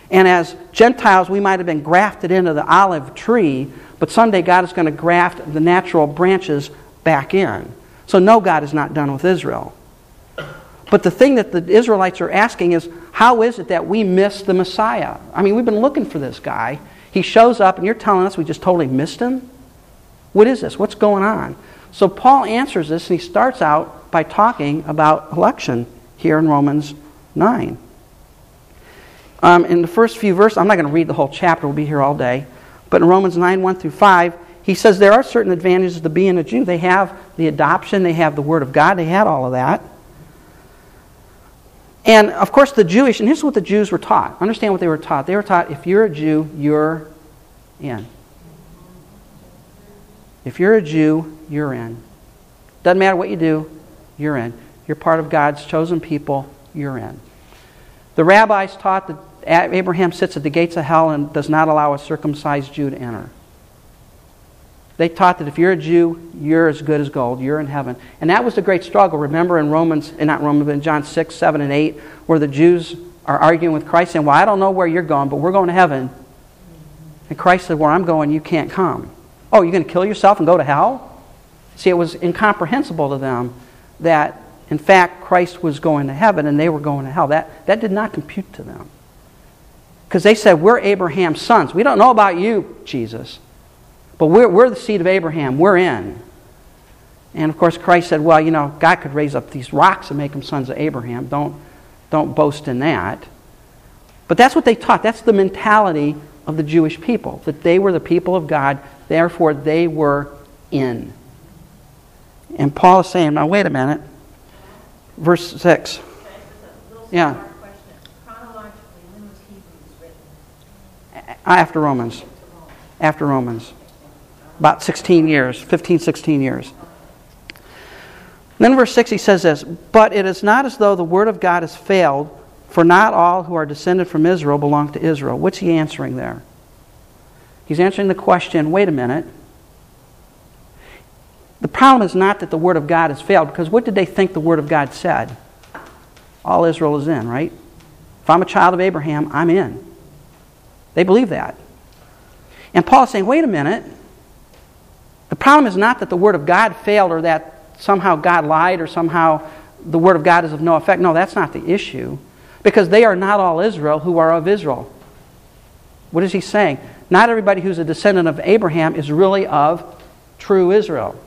And as Gentiles, we might have been grafted into the olive tree, but someday God is going to graft the natural branches back in. So, no, God is not done with Israel. But the thing that the Israelites are asking is, how is it that we miss the Messiah? I mean, we've been looking for this guy. He shows up, and you're telling us we just totally missed him? What is this? What's going on? So Paul answers this, and he starts out by talking about election here in Romans 9. Um, in the first few verses, I'm not going to read the whole chapter, we'll be here all day. But in Romans 9, 1 through 5, he says there are certain advantages to being a Jew. They have the adoption, they have the Word of God, they had all of that. And of course, the Jewish, and here's what the Jews were taught. Understand what they were taught. They were taught if you're a Jew, you're in. If you're a Jew, you're in. Doesn't matter what you do, you're in. You're part of God's chosen people, you're in. The rabbis taught that Abraham sits at the gates of hell and does not allow a circumcised Jew to enter. They taught that if you're a Jew, you're as good as gold. You're in heaven. And that was the great struggle. Remember in Romans, eh, not Romans, but in John 6, 7, and 8, where the Jews are arguing with Christ saying, Well, I don't know where you're going, but we're going to heaven. And Christ said, Where I'm going, you can't come. Oh, you're going to kill yourself and go to hell? See, it was incomprehensible to them that, in fact, Christ was going to heaven and they were going to hell. That, that did not compute to them. Because they said, We're Abraham's sons. We don't know about you, Jesus. But we're, we're the seed of Abraham. We're in. And of course, Christ said, well, you know, God could raise up these rocks and make them sons of Abraham. Don't, don't boast in that. But that's what they taught. That's the mentality of the Jewish people, that they were the people of God, therefore they were in. And Paul is saying, now wait a minute. Verse 6. Yeah. After Romans. After Romans about 16 years, 15, 16 years. then verse 6 he says this But it is not as though the word of God has failed, for not all who are descended from Israel belong to Israel. What's he answering there? He's answering the question wait a minute. The problem is not that the word of God has failed, because what did they think the word of God said? All Israel is in, right? If I'm a child of Abraham, I'm in. They believe that. And Paul's saying, wait a minute. The problem is not that the Word of God failed or that somehow God lied or somehow the Word of God is of no effect. No, that's not the issue. Because they are not all Israel who are of Israel. What is he saying? Not everybody who's a descendant of Abraham is really of true Israel.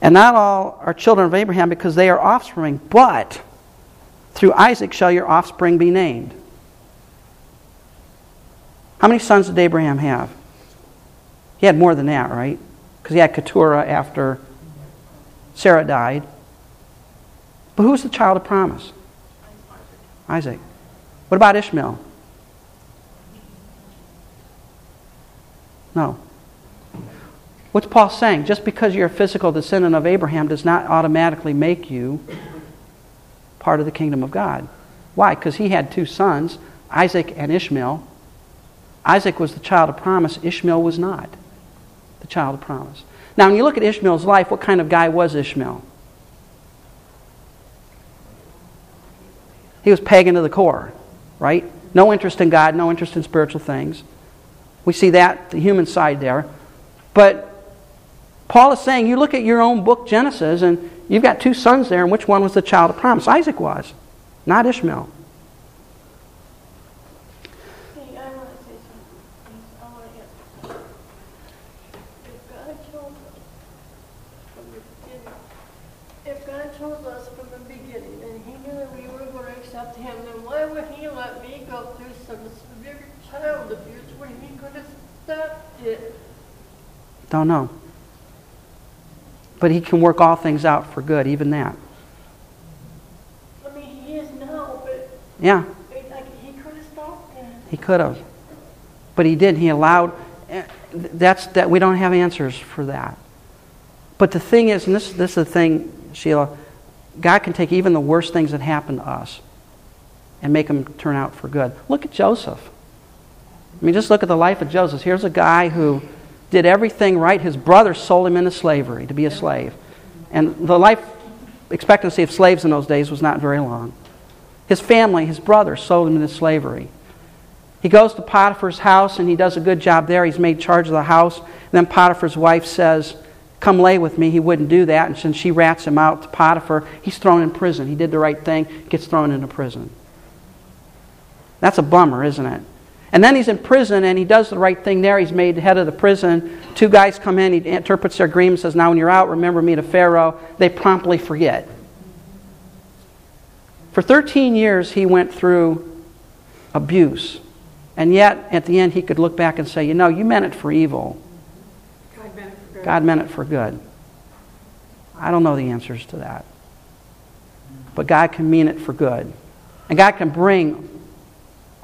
And not all are children of Abraham because they are offspring, but through Isaac shall your offspring be named. How many sons did Abraham have? He had more than that, right? Because he had Keturah after Sarah died. But who was the child of promise? Isaac. What about Ishmael? No. What's Paul saying? Just because you're a physical descendant of Abraham does not automatically make you part of the kingdom of God. Why? Because he had two sons, Isaac and Ishmael. Isaac was the child of promise, Ishmael was not child of promise. Now, when you look at Ishmael's life, what kind of guy was Ishmael? He was pagan to the core, right? No interest in God, no interest in spiritual things. We see that, the human side there. But Paul is saying, you look at your own book, Genesis, and you've got two sons there, and which one was the child of promise? Isaac was, not Ishmael. Hey, I want to say something. I want to answer. If God told us from the beginning, if God told us from the beginning and He knew that we were going to accept Him, then why would He let me go through some severe child abuse when He could have stopped it? Don't know. But he can work all things out for good, even that. I mean, He is now, but Yeah, like He could have stopped it. he could have. But he didn't. He allowed. eh, That's that. We don't have answers for that. But the thing is, and this, this is the thing, Sheila, God can take even the worst things that happen to us and make them turn out for good. Look at Joseph. I mean, just look at the life of Joseph. Here's a guy who did everything right. His brother sold him into slavery to be a slave. And the life expectancy of slaves in those days was not very long. His family, his brother, sold him into slavery. He goes to Potiphar's house and he does a good job there. He's made charge of the house. And then Potiphar's wife says, Come lay with me. He wouldn't do that. And since she rats him out to Potiphar, he's thrown in prison. He did the right thing, gets thrown into prison. That's a bummer, isn't it? And then he's in prison and he does the right thing there. He's made head of the prison. Two guys come in, he interprets their agreement, says, Now when you're out, remember me to Pharaoh. They promptly forget. For 13 years, he went through abuse. And yet, at the end, he could look back and say, You know, you meant it for evil. God meant it for good. God meant it for good. I don't know the answers to that. But God can mean it for good. And God can bring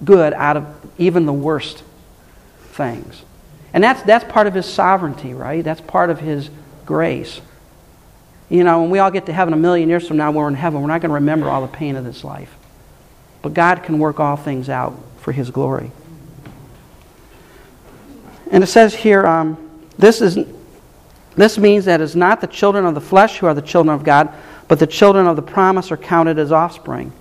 good out of even the worst things. And that's, that's part of His sovereignty, right? That's part of His grace. You know, when we all get to heaven a million years from now, we're in heaven, we're not going to remember all the pain of this life. But God can work all things out for His glory. And it says here, um, this, is, this means that it's not the children of the flesh who are the children of God, but the children of the promise are counted as offspring.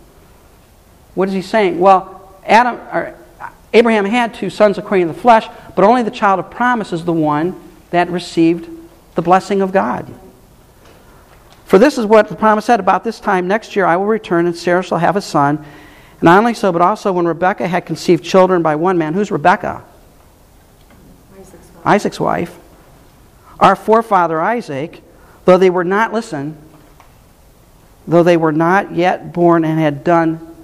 What is he saying? Well, Adam, or uh, Abraham had two sons according to the flesh, but only the child of promise is the one that received the blessing of God. For this is what the promise said about this time next year I will return, and Sarah shall have a son. And not only so, but also when Rebekah had conceived children by one man. Who's Rebekah? Isaac's wife. Our forefather Isaac, though they were not, listen, though they were not yet born and had done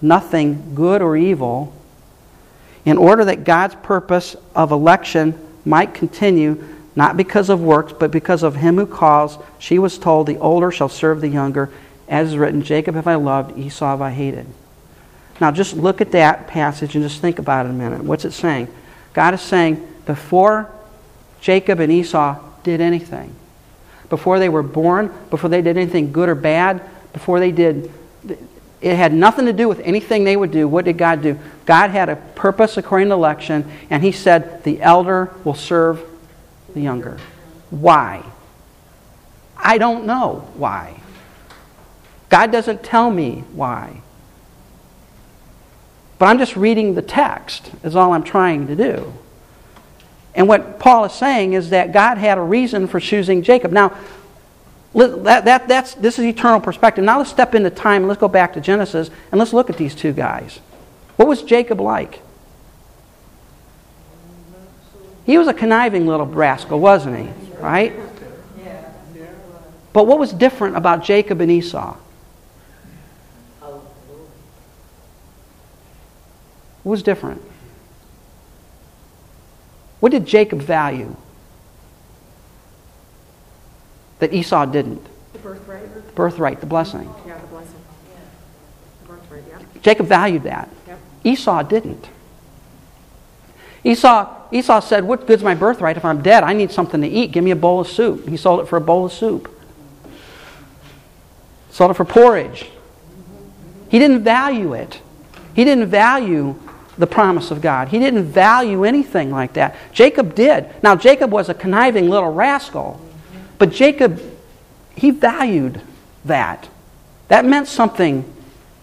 nothing good or evil, in order that God's purpose of election might continue, not because of works, but because of him who calls, she was told, The older shall serve the younger. As is written, Jacob have I loved, Esau have I hated. Now just look at that passage and just think about it a minute. What's it saying? God is saying, before Jacob and Esau did anything, before they were born, before they did anything good or bad, before they did, it had nothing to do with anything they would do. What did God do? God had a purpose according to election, and He said, the elder will serve the younger. Why? I don't know why. God doesn't tell me why. But I'm just reading the text, is all I'm trying to do. And what Paul is saying is that God had a reason for choosing Jacob. Now, that, that, that's, this is eternal perspective. Now let's step into time and let's go back to Genesis and let's look at these two guys. What was Jacob like? He was a conniving little rascal, wasn't he? Right? But what was different about Jacob and Esau? What was different? What did Jacob value that Esau didn't? The birthright, The birthright, the blessing. yeah, the blessing. The birthright, yeah. Jacob valued that. Yep. Esau didn't. Esau Esau said, What good's my birthright if I'm dead? I need something to eat. Give me a bowl of soup. He sold it for a bowl of soup. Sold it for porridge. He didn't value it. He didn't value the promise of God. He didn't value anything like that. Jacob did. Now, Jacob was a conniving little rascal, but Jacob, he valued that. That meant something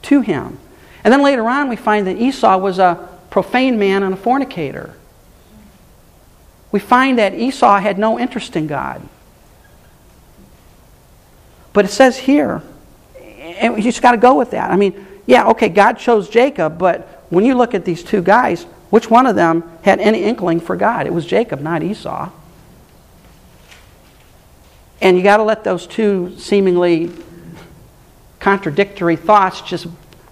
to him. And then later on, we find that Esau was a profane man and a fornicator. We find that Esau had no interest in God. But it says here, and you just got to go with that. I mean, yeah, okay, God chose Jacob, but when you look at these two guys, which one of them had any inkling for God? It was Jacob, not Esau. And you got to let those two seemingly contradictory thoughts just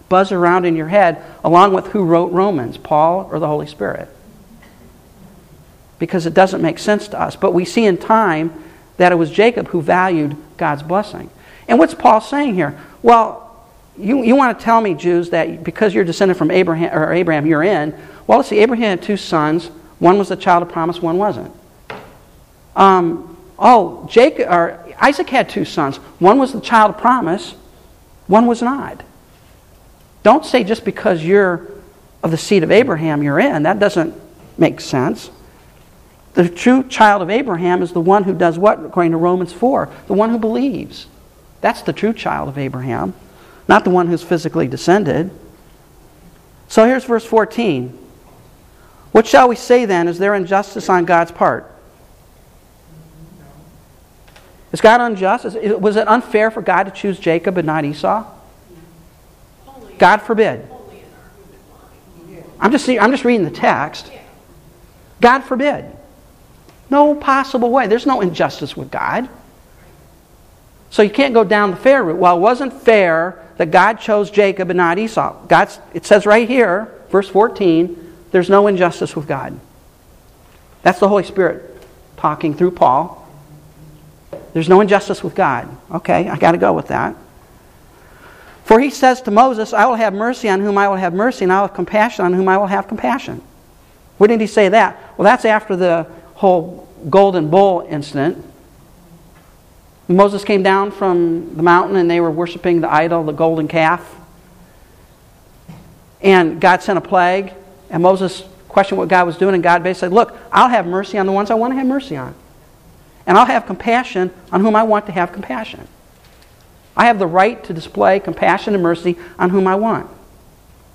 buzz around in your head, along with who wrote Romans, Paul or the Holy Spirit. Because it doesn't make sense to us. But we see in time that it was Jacob who valued God's blessing. And what's Paul saying here? Well, you, you want to tell me, Jews, that because you're descended from Abraham, or Abraham, you're in. Well, let's see, Abraham had two sons. One was the child of promise, one wasn't. Um, oh, Jacob, or Isaac had two sons. One was the child of promise, one was not. Don't say just because you're of the seed of Abraham you're in. That doesn't make sense. The true child of Abraham is the one who does what, according to Romans 4? The one who believes. That's the true child of Abraham not the one who's physically descended. So here's verse 14. What shall we say then? Is there injustice on God's part? Is God unjust? Was it unfair for God to choose Jacob and not Esau? God forbid. I'm just, I'm just reading the text. God forbid. No possible way. There's no injustice with God. So you can't go down the fair route. Well, it wasn't fair that God chose Jacob and not Esau. God's, it says right here, verse 14, there's no injustice with God. That's the Holy Spirit talking through Paul. There's no injustice with God. Okay, I got to go with that. For he says to Moses, I will have mercy on whom I will have mercy, and I will have compassion on whom I will have compassion. Where did he say that? Well, that's after the whole golden bull incident. Moses came down from the mountain and they were worshiping the idol, the golden calf. And God sent a plague. And Moses questioned what God was doing. And God basically said, Look, I'll have mercy on the ones I want to have mercy on. And I'll have compassion on whom I want to have compassion. I have the right to display compassion and mercy on whom I want.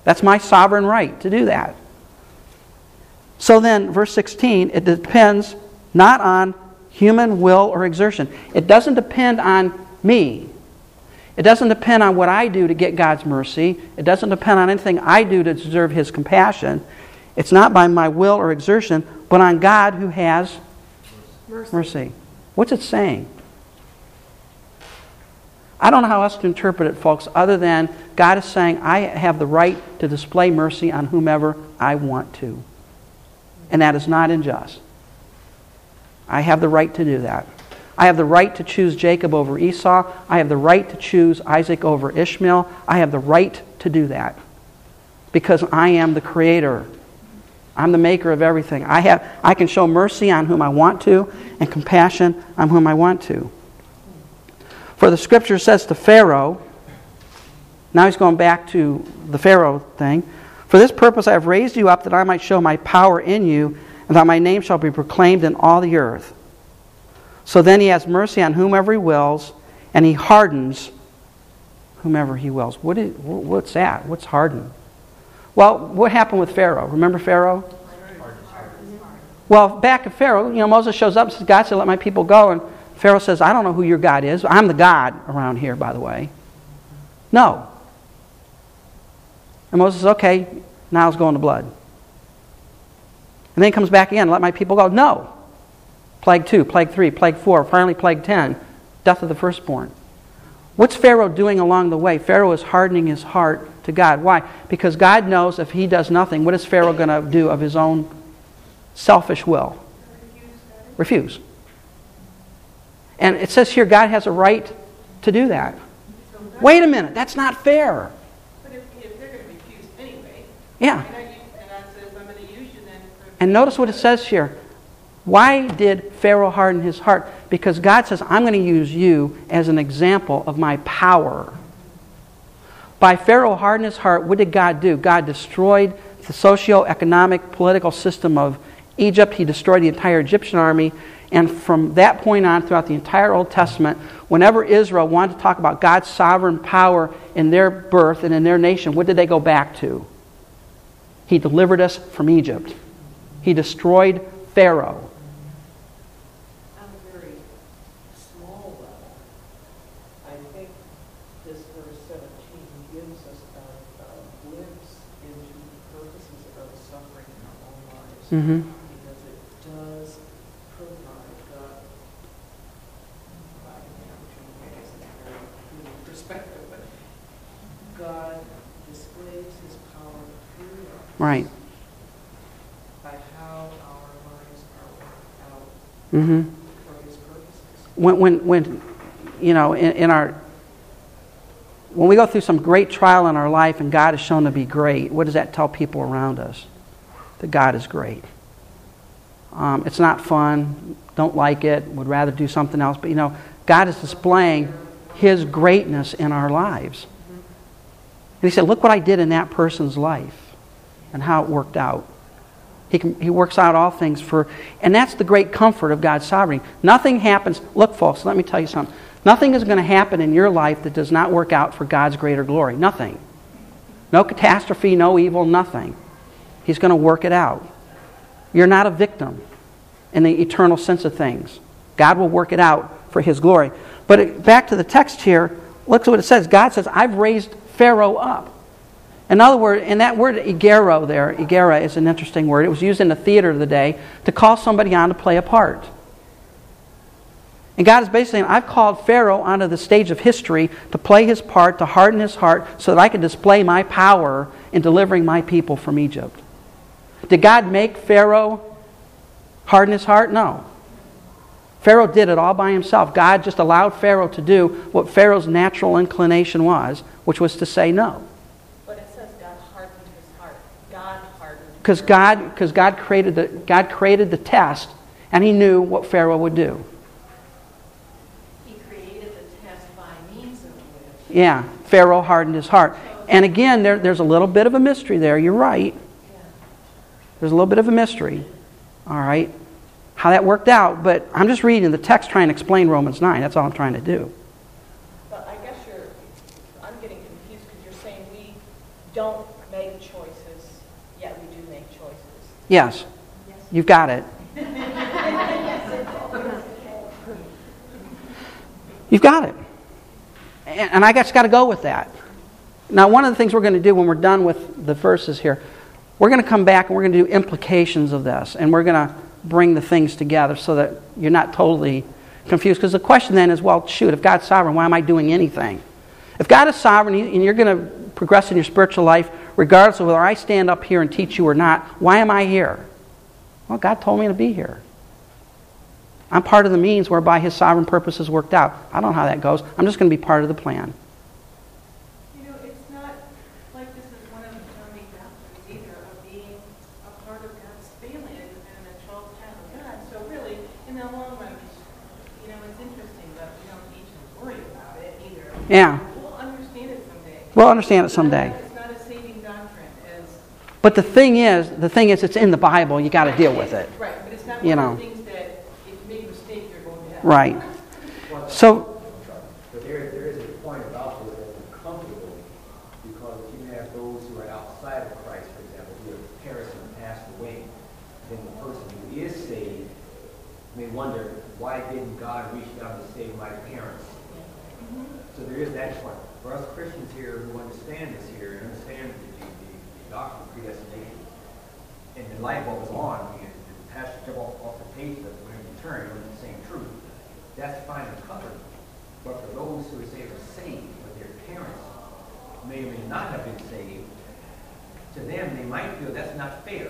That's my sovereign right to do that. So then, verse 16, it depends not on human will or exertion. It doesn't depend on me. It doesn't depend on what I do to get God's mercy. It doesn't depend on anything I do to deserve His compassion. It's not by my will or exertion, but on God who has mercy. mercy. What's it saying? I don't know how else to interpret it, folks, other than God is saying, I have the right to display mercy on whomever I want to. And that is not unjust. I have the right to do that. I have the right to choose Jacob over Esau. I have the right to choose Isaac over Ishmael. I have the right to do that because I am the creator. I'm the maker of everything. I, have, I can show mercy on whom I want to and compassion on whom I want to. For the scripture says to Pharaoh, now he's going back to the Pharaoh thing. For this purpose I have raised you up that I might show my power in you and that my name shall be proclaimed in all the earth. So then he has mercy on whomever he wills, and he hardens whomever he wills. What is, what's that? What's harden? Well, what happened with Pharaoh? Remember Pharaoh? Well, back at Pharaoh, you know, Moses shows up and says, God said, let my people go. And Pharaoh says, I don't know who your God is. I'm the God around here, by the way. No. And Moses says, okay, it's going to blood. And then he comes back again, let my people go. No. Plague two, plague three, plague four, finally plague ten, death of the firstborn. What's Pharaoh doing along the way? Pharaoh is hardening his heart to God. Why? Because God knows if he does nothing, what is Pharaoh going to do of his own selfish will? Refuse. And it says here God has a right to do that. Wait a minute, that's not fair. But if, if they're going to refuse anyway, Yeah. and God says, I'm going to use you then for And notice what it says here. Why did Pharaoh harden his heart? Because God says, I'm going to use you as an example of my power. By Pharaoh hardening his heart, what did God do? God destroyed the socio-economic, political system of Egypt. He destroyed the entire Egyptian army. And from that point on, throughout the entire Old Testament, whenever Israel wanted to talk about God's sovereign power in their birth and in their nation, what did they go back to? He delivered us from Egypt. He destroyed Pharaoh. On a very small level, I think this verse seventeen gives us a, a glimpse into the purposes of suffering in our own lives. Mm-hmm. Because it does provide God, I guess it's a very human perspective, but God displays his power through us. Right. By how our lives are worked out Mm-hmm. for his purposes. when, when, when you know, in, in our, when we go through some great trial in our life and God is shown to be great, what does that tell people around us? That God is great. Um, it's not fun, don't like it, would rather do something else, but you know, God is displaying His greatness in our lives. And He said, Look what I did in that person's life and how it worked out. He, can, he works out all things for, and that's the great comfort of God's sovereignty. Nothing happens, look, folks, let me tell you something. Nothing is going to happen in your life that does not work out for God's greater glory. Nothing. No catastrophe, no evil, nothing. He's going to work it out. You're not a victim in the eternal sense of things. God will work it out for His glory. But it, back to the text here, look at what it says. God says, I've raised Pharaoh up. In other words, and that word igero there, igera is an interesting word. It was used in the theater of the day to call somebody on to play a part. And God is basically saying, I've called Pharaoh onto the stage of history to play his part, to harden his heart, so that I can display my power in delivering my people from Egypt. Did God make Pharaoh harden his heart? No. Pharaoh did it all by himself. God just allowed Pharaoh to do what Pharaoh's natural inclination was, which was to say no. But it says God hardened his heart. God hardened. Because God, because God created the God created the test, and He knew what Pharaoh would do. He created the test by means of which. Yeah, Pharaoh hardened his heart. And again, there, there's a little bit of a mystery there. You're right. There's a little bit of a mystery. All right, how that worked out. But I'm just reading the text, trying to explain Romans nine. That's all I'm trying to do. But I guess you're, I'm getting confused because you're saying we don't make choices, yet we do make choices. Yes, yes. you've got it. You've got it. And, and I just got to go with that. Now, one of the things we're going to do when we're done with the verses here, we're going to come back and we're going to do implications of this. And we're going to bring the things together so that you're not totally confused. Because the question then is well, shoot, if God's sovereign, why am I doing anything? If God is sovereign and you're going to progress in your spiritual life, regardless of whether I stand up here and teach you or not, why am I here? Well, God told me to be here. I'm part of the means whereby His sovereign purpose is worked out. I don't know how that goes. I'm just going to be part of the plan. You know, it's not like this is one of the founding doctrines either of being a part of God's family and and a child child of God. So really, in the long run, you know, it's interesting, but we don't need to worry about it either. Yeah. We'll understand it someday. We'll understand it someday. It's not a saving doctrine as, But the thing is, the thing is, it's in the Bible. You got to deal with it. right, but it's not You know. of the things that if you make a mistake, you're going to hell. Right. So, But there, there is a point about this that's uncomfortable, because if you have those who are outside of Christ, for example, who have parents who have passed away, then the person who is saved may wonder, why didn't God reach down to save my parents? So there is that point. For us Christians here who understand this here, and understand the, the, the doctrine of predestination, and the light bulb is on, we can the pastor jump off, off the page, but when we turn, we're the same truth. That's fine and covered. But for those who are saved are saved, but their parents may or may not have been saved, to them, they might feel that's not fair.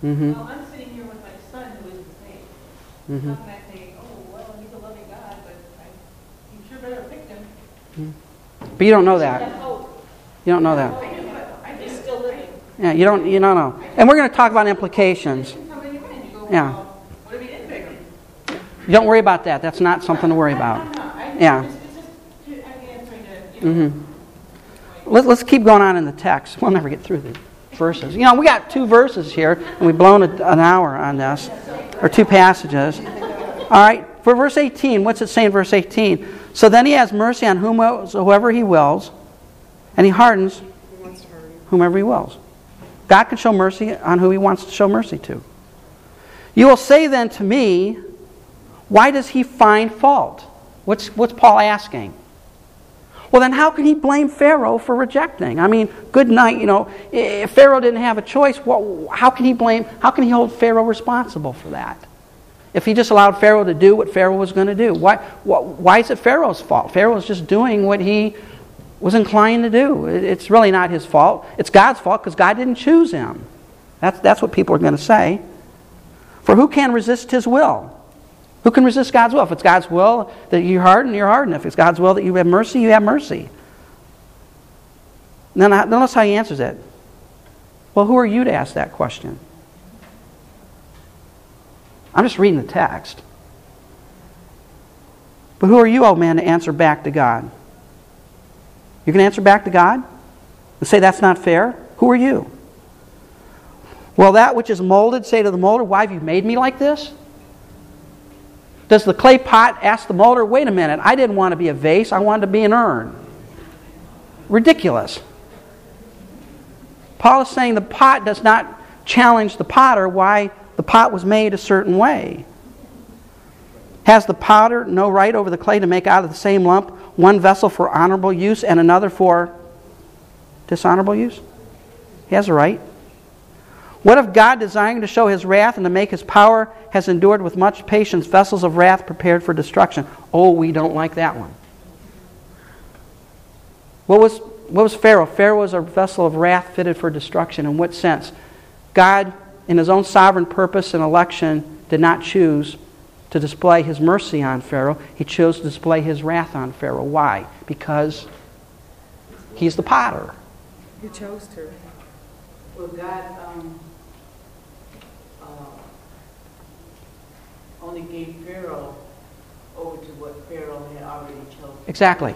hmm Well, I'm sitting here with my son who isn't saved. hmm How can I say, oh, well, he's a loving God, but I, you sure better pick him. but you don't know That that. You don't know that. I do, but I he's just, still living. Yeah, you don't. You don't know. And we're going to talk about implications. Yeah. What if he didn't pick him? You don't worry about that. That's not something to worry about. Yeah. It's just, I'm answering it, you know. hmm Let, let's keep going on in the text. We'll never get through the verses. You know, we got two verses here, and we've blown a, an hour on this, or two passages. All right, for verse 18, what's it saying verse 18? So then he has mercy on whomever he wills, and he hardens whomever he wills. God can show mercy on who he wants to show mercy to. You will say then to me, why does he find fault? What's, what's Paul asking? Well, then how can he blame Pharaoh for rejecting? I mean, good night, you know. If Pharaoh didn't have a choice, what, how can he blame, how can he hold Pharaoh responsible for that? If he just allowed Pharaoh to do what Pharaoh was going to do, why, why is it Pharaoh's fault? Pharaoh is just doing what he was inclined to do. It's really not his fault. It's God's fault because God didn't choose him. That's, that's what people are going to say. For who can resist his will? Who can resist God's will? If it's God's will that you harden, you're hardened. If it's God's will that you have mercy, you have mercy. Then notice how he answers it. Well, who are you to ask that question? I'm just reading the text. But who are you, old man, to answer back to God? You can answer back to God and say that's not fair? Who are you? Well, that which is molded, say to the molder, Why have you made me like this? Does the clay pot ask the molder, Wait a minute, I didn't want to be a vase, I wanted to be an urn? Ridiculous. Paul is saying the pot does not challenge the potter why the pot was made a certain way. Has the potter no right over the clay to make out of the same lump one vessel for honorable use and another for dishonorable use? He has a right. What if God, desiring to show his wrath and to make his power, has endured with much patience vessels of wrath prepared for destruction? Oh, we don't like that one. What was, what was Pharaoh? Pharaoh was a vessel of wrath fitted for destruction. In what sense? God, in his own sovereign purpose and election, did not choose to display his mercy on Pharaoh. He chose to display his wrath on Pharaoh. Why? Because he's the potter. He chose to. Well, God um, uh, only gave Pharaoh over to what Pharaoh had already chosen. Exactly.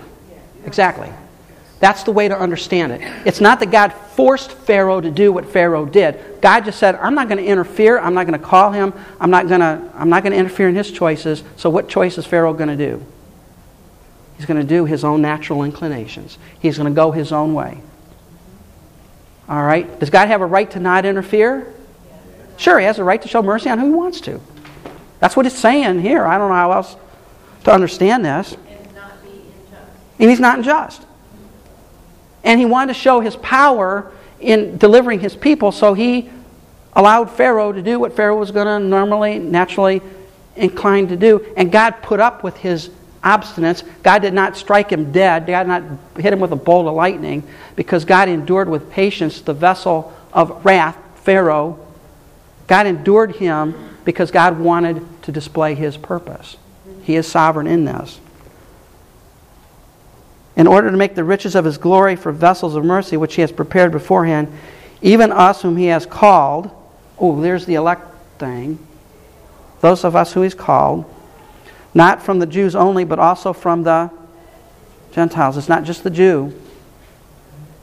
Exactly. That's the way to understand it. It's not that God forced Pharaoh to do what Pharaoh did. God just said, I'm not going to interfere. I'm not going to call him. I'm not going to, I'm not going to interfere in his choices. So, what choice is Pharaoh going to do? He's going to do his own natural inclinations, he's going to go his own way. All right? Does God have a right to not interfere? Sure, he has a right to show mercy on who he wants to. That's what it's saying here. I don't know how else to understand this. And not be unjust. And he's not unjust. And he wanted to show his power in delivering his people, so he allowed Pharaoh to do what Pharaoh was going to normally, naturally inclined to do. And God put up with his obstinance. God did not strike him dead, God did not hit him with a bolt of lightning, because God endured with patience the vessel of wrath, Pharaoh. God endured him because God wanted to display his purpose. He is sovereign in this in order to make the riches of his glory for vessels of mercy, which he has prepared beforehand, even us whom he has called. Oh, there's the elect thing. Those of us who he's called, not from the Jews only, but also from the Gentiles. It's not just the Jew,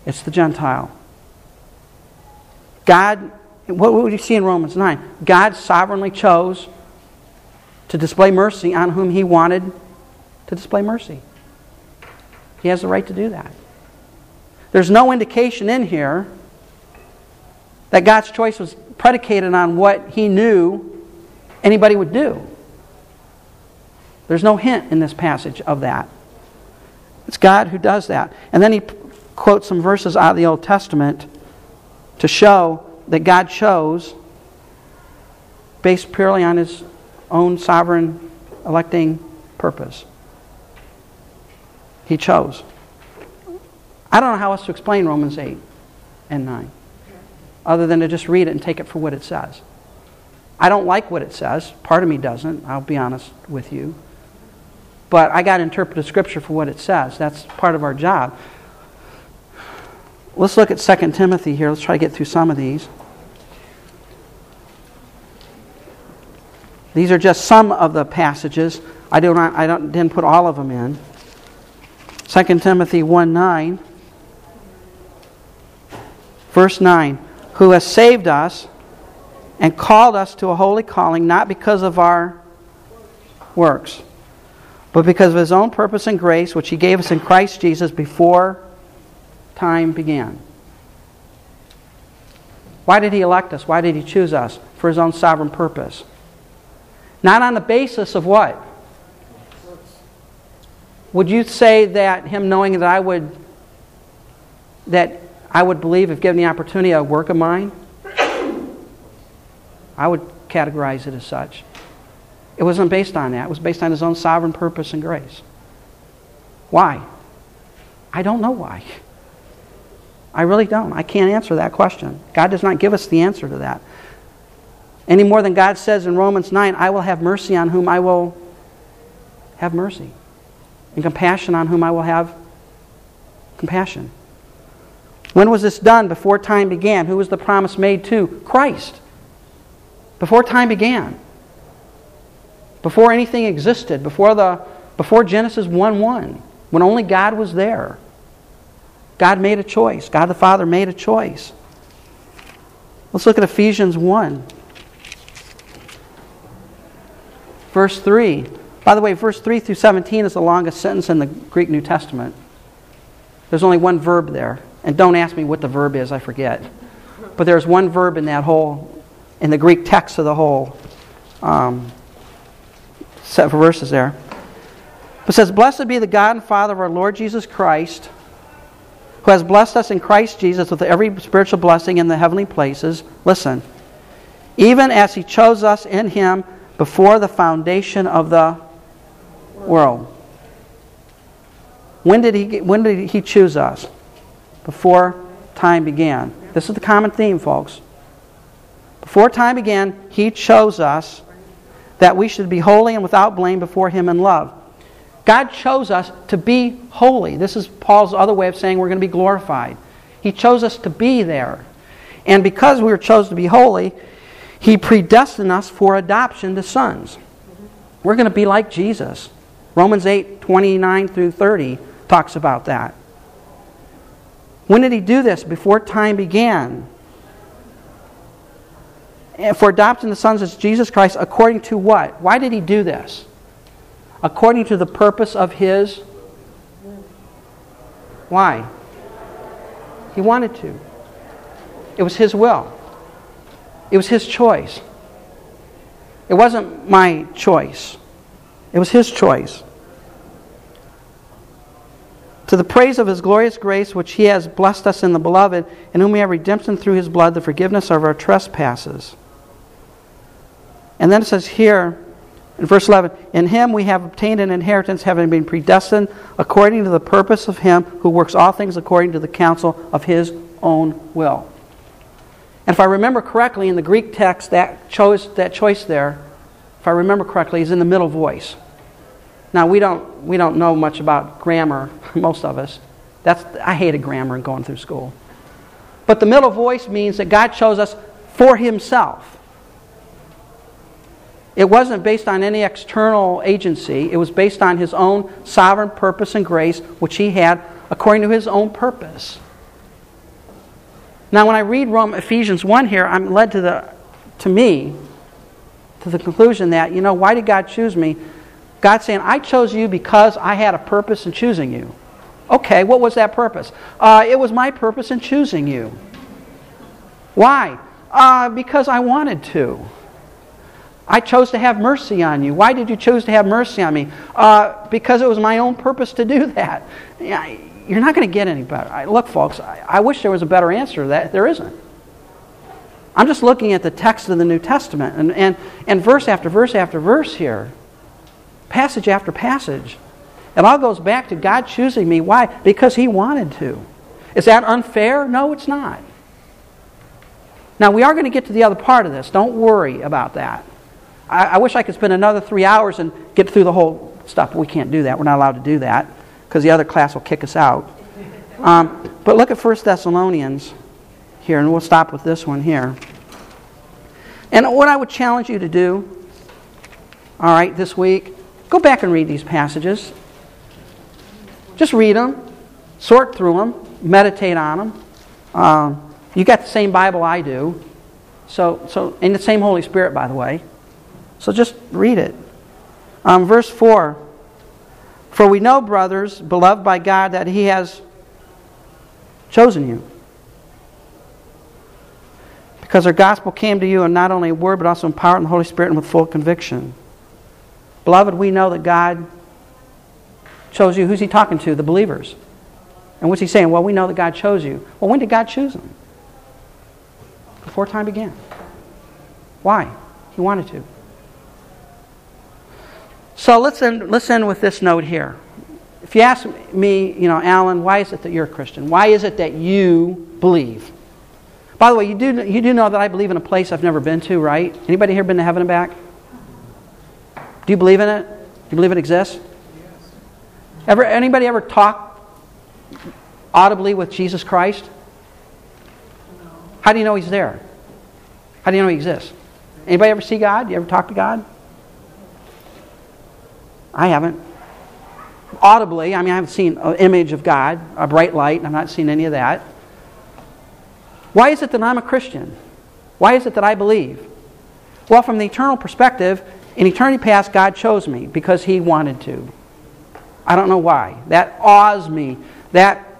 it's the Gentile. God, what would you see in Romans 9? God sovereignly chose to display mercy on whom he wanted to display mercy. He has the right to do that. There's no indication in here that God's choice was predicated on what he knew anybody would do. There's no hint in this passage of that. It's God who does that. And then he quotes some verses out of the Old Testament to show that God chose, based purely on his own sovereign electing purpose. He chose. I don't know how else to explain Romans 8 and 9 other than to just read it and take it for what it says. I don't like what it says. Part of me doesn't, I'll be honest with you. But I got to interpret the scripture for what it says. That's part of our job. Let's look at 2 Timothy here. Let's try to get through some of these. These are just some of the passages. I, do not, I don't, didn't put all of them in. 2 Timothy 1 9. Verse 9 Who has saved us and called us to a holy calling, not because of our works, but because of his own purpose and grace, which he gave us in Christ Jesus before time began. Why did he elect us? Why did he choose us? For his own sovereign purpose. Not on the basis of what? Would you say that him knowing that I would that I would believe if given the opportunity a work of mine? I would categorize it as such. It wasn't based on that. It was based on his own sovereign purpose and grace. Why? I don't know why. I really don't. I can't answer that question. God does not give us the answer to that. Any more than God says in Romans 9, I will have mercy on whom I will have mercy, and compassion on whom I will have compassion. When was this done? Before time began. Who was the promise made to? Christ. Before time began. Before anything existed. Before, the, before Genesis 1 1. When only God was there. God made a choice. God the Father made a choice. Let's look at Ephesians 1. Verse 3. By the way, verse 3 through 17 is the longest sentence in the Greek New Testament. There's only one verb there. And don't ask me what the verb is, I forget. But there's one verb in that whole, in the Greek text of the whole um, set of verses there. It says, Blessed be the God and Father of our Lord Jesus Christ, who has blessed us in Christ Jesus with every spiritual blessing in the heavenly places. Listen, even as he chose us in him before the foundation of the world. When did he, when did he choose us? Before time began. This is the common theme, folks. Before time began, he chose us that we should be holy and without blame before him in love. God chose us to be holy. This is Paul's other way of saying we're going to be glorified. He chose us to be there. And because we were chosen to be holy, he predestined us for adoption to sons. We're going to be like Jesus. Romans 8 29 through 30 talks about that. When did he do this? Before time began. For adopting the sons of Jesus Christ according to what? Why did he do this? According to the purpose of his. Why? He wanted to. It was his will. It was his choice. It wasn't my choice. It was his choice. To the praise of his glorious grace, which he has blessed us in the beloved, in whom we have redemption through his blood, the forgiveness of our trespasses. And then it says here, in verse 11, In him we have obtained an inheritance, having been predestined according to the purpose of him who works all things according to the counsel of his own will. And if I remember correctly, in the Greek text, that, chose, that choice there, if I remember correctly, is in the middle voice. Now, we don't, we don't know much about grammar, most of us. That's, I hated grammar going through school. But the middle voice means that God chose us for Himself. It wasn't based on any external agency, it was based on His own sovereign purpose and grace, which He had according to His own purpose. Now, when I read Rome, Ephesians 1 here, I'm led to, the, to me, to the conclusion that, you know, why did God choose me? God's saying, I chose you because I had a purpose in choosing you. Okay, what was that purpose? Uh, it was my purpose in choosing you. Why? Uh, because I wanted to. I chose to have mercy on you. Why did you choose to have mercy on me? Uh, because it was my own purpose to do that. You're not going to get any better. I, look, folks, I, I wish there was a better answer to that. There isn't. I'm just looking at the text of the New Testament and, and, and verse after verse after verse here, passage after passage. It all goes back to God choosing me. Why? Because He wanted to. Is that unfair? No, it's not. Now, we are going to get to the other part of this. Don't worry about that. I, I wish I could spend another three hours and get through the whole stuff, but we can't do that. We're not allowed to do that because the other class will kick us out. Um, but look at 1 Thessalonians here, and we'll stop with this one here. And what I would challenge you to do all right, this week, go back and read these passages. Just read them, sort through them, meditate on them. Um, you got the same Bible I do, so so and the same Holy Spirit, by the way. So just read it. Um, verse four. For we know, brothers, beloved by God, that He has chosen you. Because our gospel came to you in not only word, but also in power and the Holy Spirit and with full conviction. Beloved, we know that God chose you. Who's He talking to? The believers. And what's He saying? Well, we know that God chose you. Well, when did God choose them? Before time began. Why? He wanted to. So let's end, let's end with this note here. If you ask me, you know, Alan, why is it that you're a Christian? Why is it that you believe? By the way, you do, you do know that I believe in a place I've never been to, right? Anybody here been to heaven and back? Do you believe in it? Do you believe it exists? Ever, anybody ever talk audibly with Jesus Christ? How do you know he's there? How do you know he exists? Anybody ever see God? Do you ever talk to God? I haven't. Audibly, I mean, I haven't seen an image of God, a bright light, I've not seen any of that. Why is it that I'm a Christian? Why is it that I believe? Well, from the eternal perspective, in eternity past, God chose me because He wanted to. I don't know why. That awes me. That,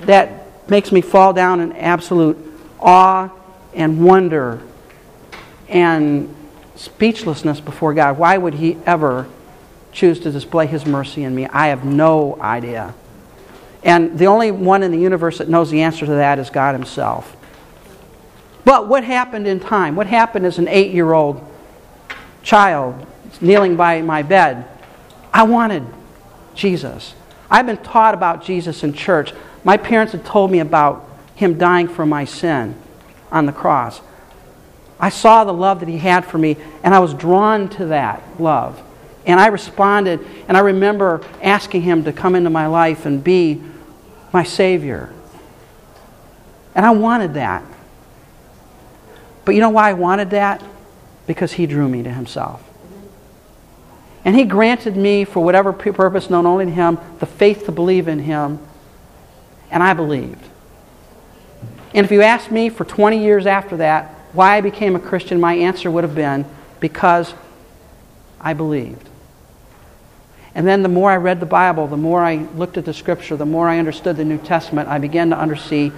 that makes me fall down in absolute awe and wonder and speechlessness before God. Why would He ever choose to display His mercy in me? I have no idea. And the only one in the universe that knows the answer to that is God Himself. But what happened in time? What happened as an eight year old child kneeling by my bed? I wanted Jesus. I've been taught about Jesus in church. My parents had told me about Him dying for my sin on the cross. I saw the love that He had for me, and I was drawn to that love. And I responded, and I remember asking Him to come into my life and be my Savior. And I wanted that. But you know why I wanted that? Because He drew me to Himself. And He granted me, for whatever purpose known only to Him, the faith to believe in Him. And I believed. And if you asked me for 20 years after that why I became a Christian, my answer would have been because I believed. And then the more I read the Bible, the more I looked at the Scripture, the more I understood the New Testament, I began to understand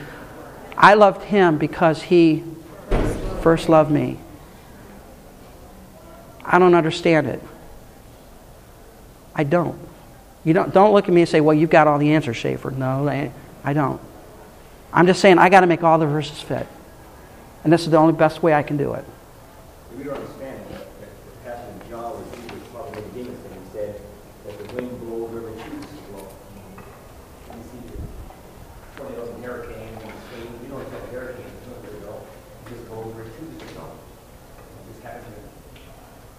I loved Him because He first loved me. I don't understand it. I don't. You don't, don't look at me and say, well, you've got all the answers, Schaefer. No, I, I don't. I'm just saying I got to make all the verses fit. And this is the only best way I can do it. We don't understand that, that Pastor John was, he was talking to Nicodemus and he said that the wind blows wherever it chooses to blow. You see the tornadoes and hurricanes and streams, you don't expect hurricanes to know where to go. It just goes where it chooses to go. It just happens to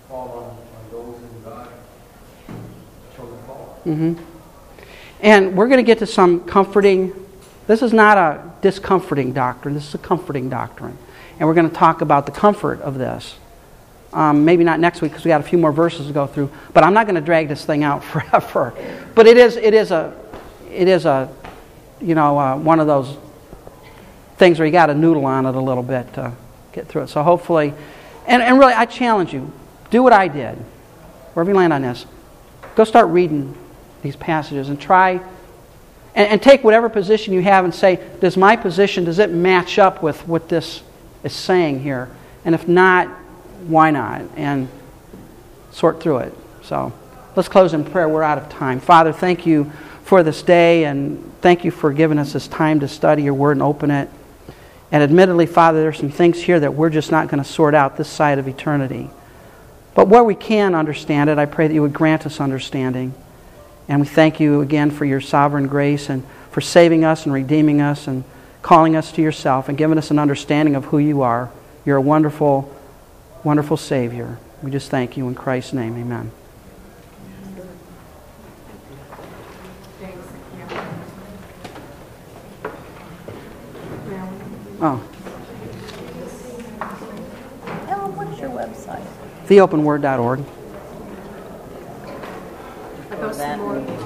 fall on, on those who God chose to fall. hmm And we're going to get to some comforting. This is not a discomforting doctrine. This is a comforting doctrine. And we're going to talk about the comfort of this. Um, maybe not next week because we got a few more verses to go through. But I'm not going to drag this thing out forever. But it is, it is a, it is a, you know, uh, one of those things where you got to noodle on it a little bit to get through it. So hopefully, and, and really, I challenge you, do what I did. Wherever you land on this, go start reading these passages and try and, and, take whatever position you have and say, does my position, does it match up with what this is saying here? And if not, why not? And sort through it. So let's close in prayer. We're out of time. Father, thank you for this day and thank you for giving us this time to study your word and open it. And admittedly, Father, there's some things here that we're just not going to sort out this side of eternity. But where we can understand it, I pray that you would grant us understanding. And we thank you again for your sovereign grace and for saving us and redeeming us and calling us to yourself and giving us an understanding of who you are. You're a wonderful, wonderful Savior. We just thank you in Christ's name. Amen. Oh. Ellen, what's your website? theopenword.org. Some more.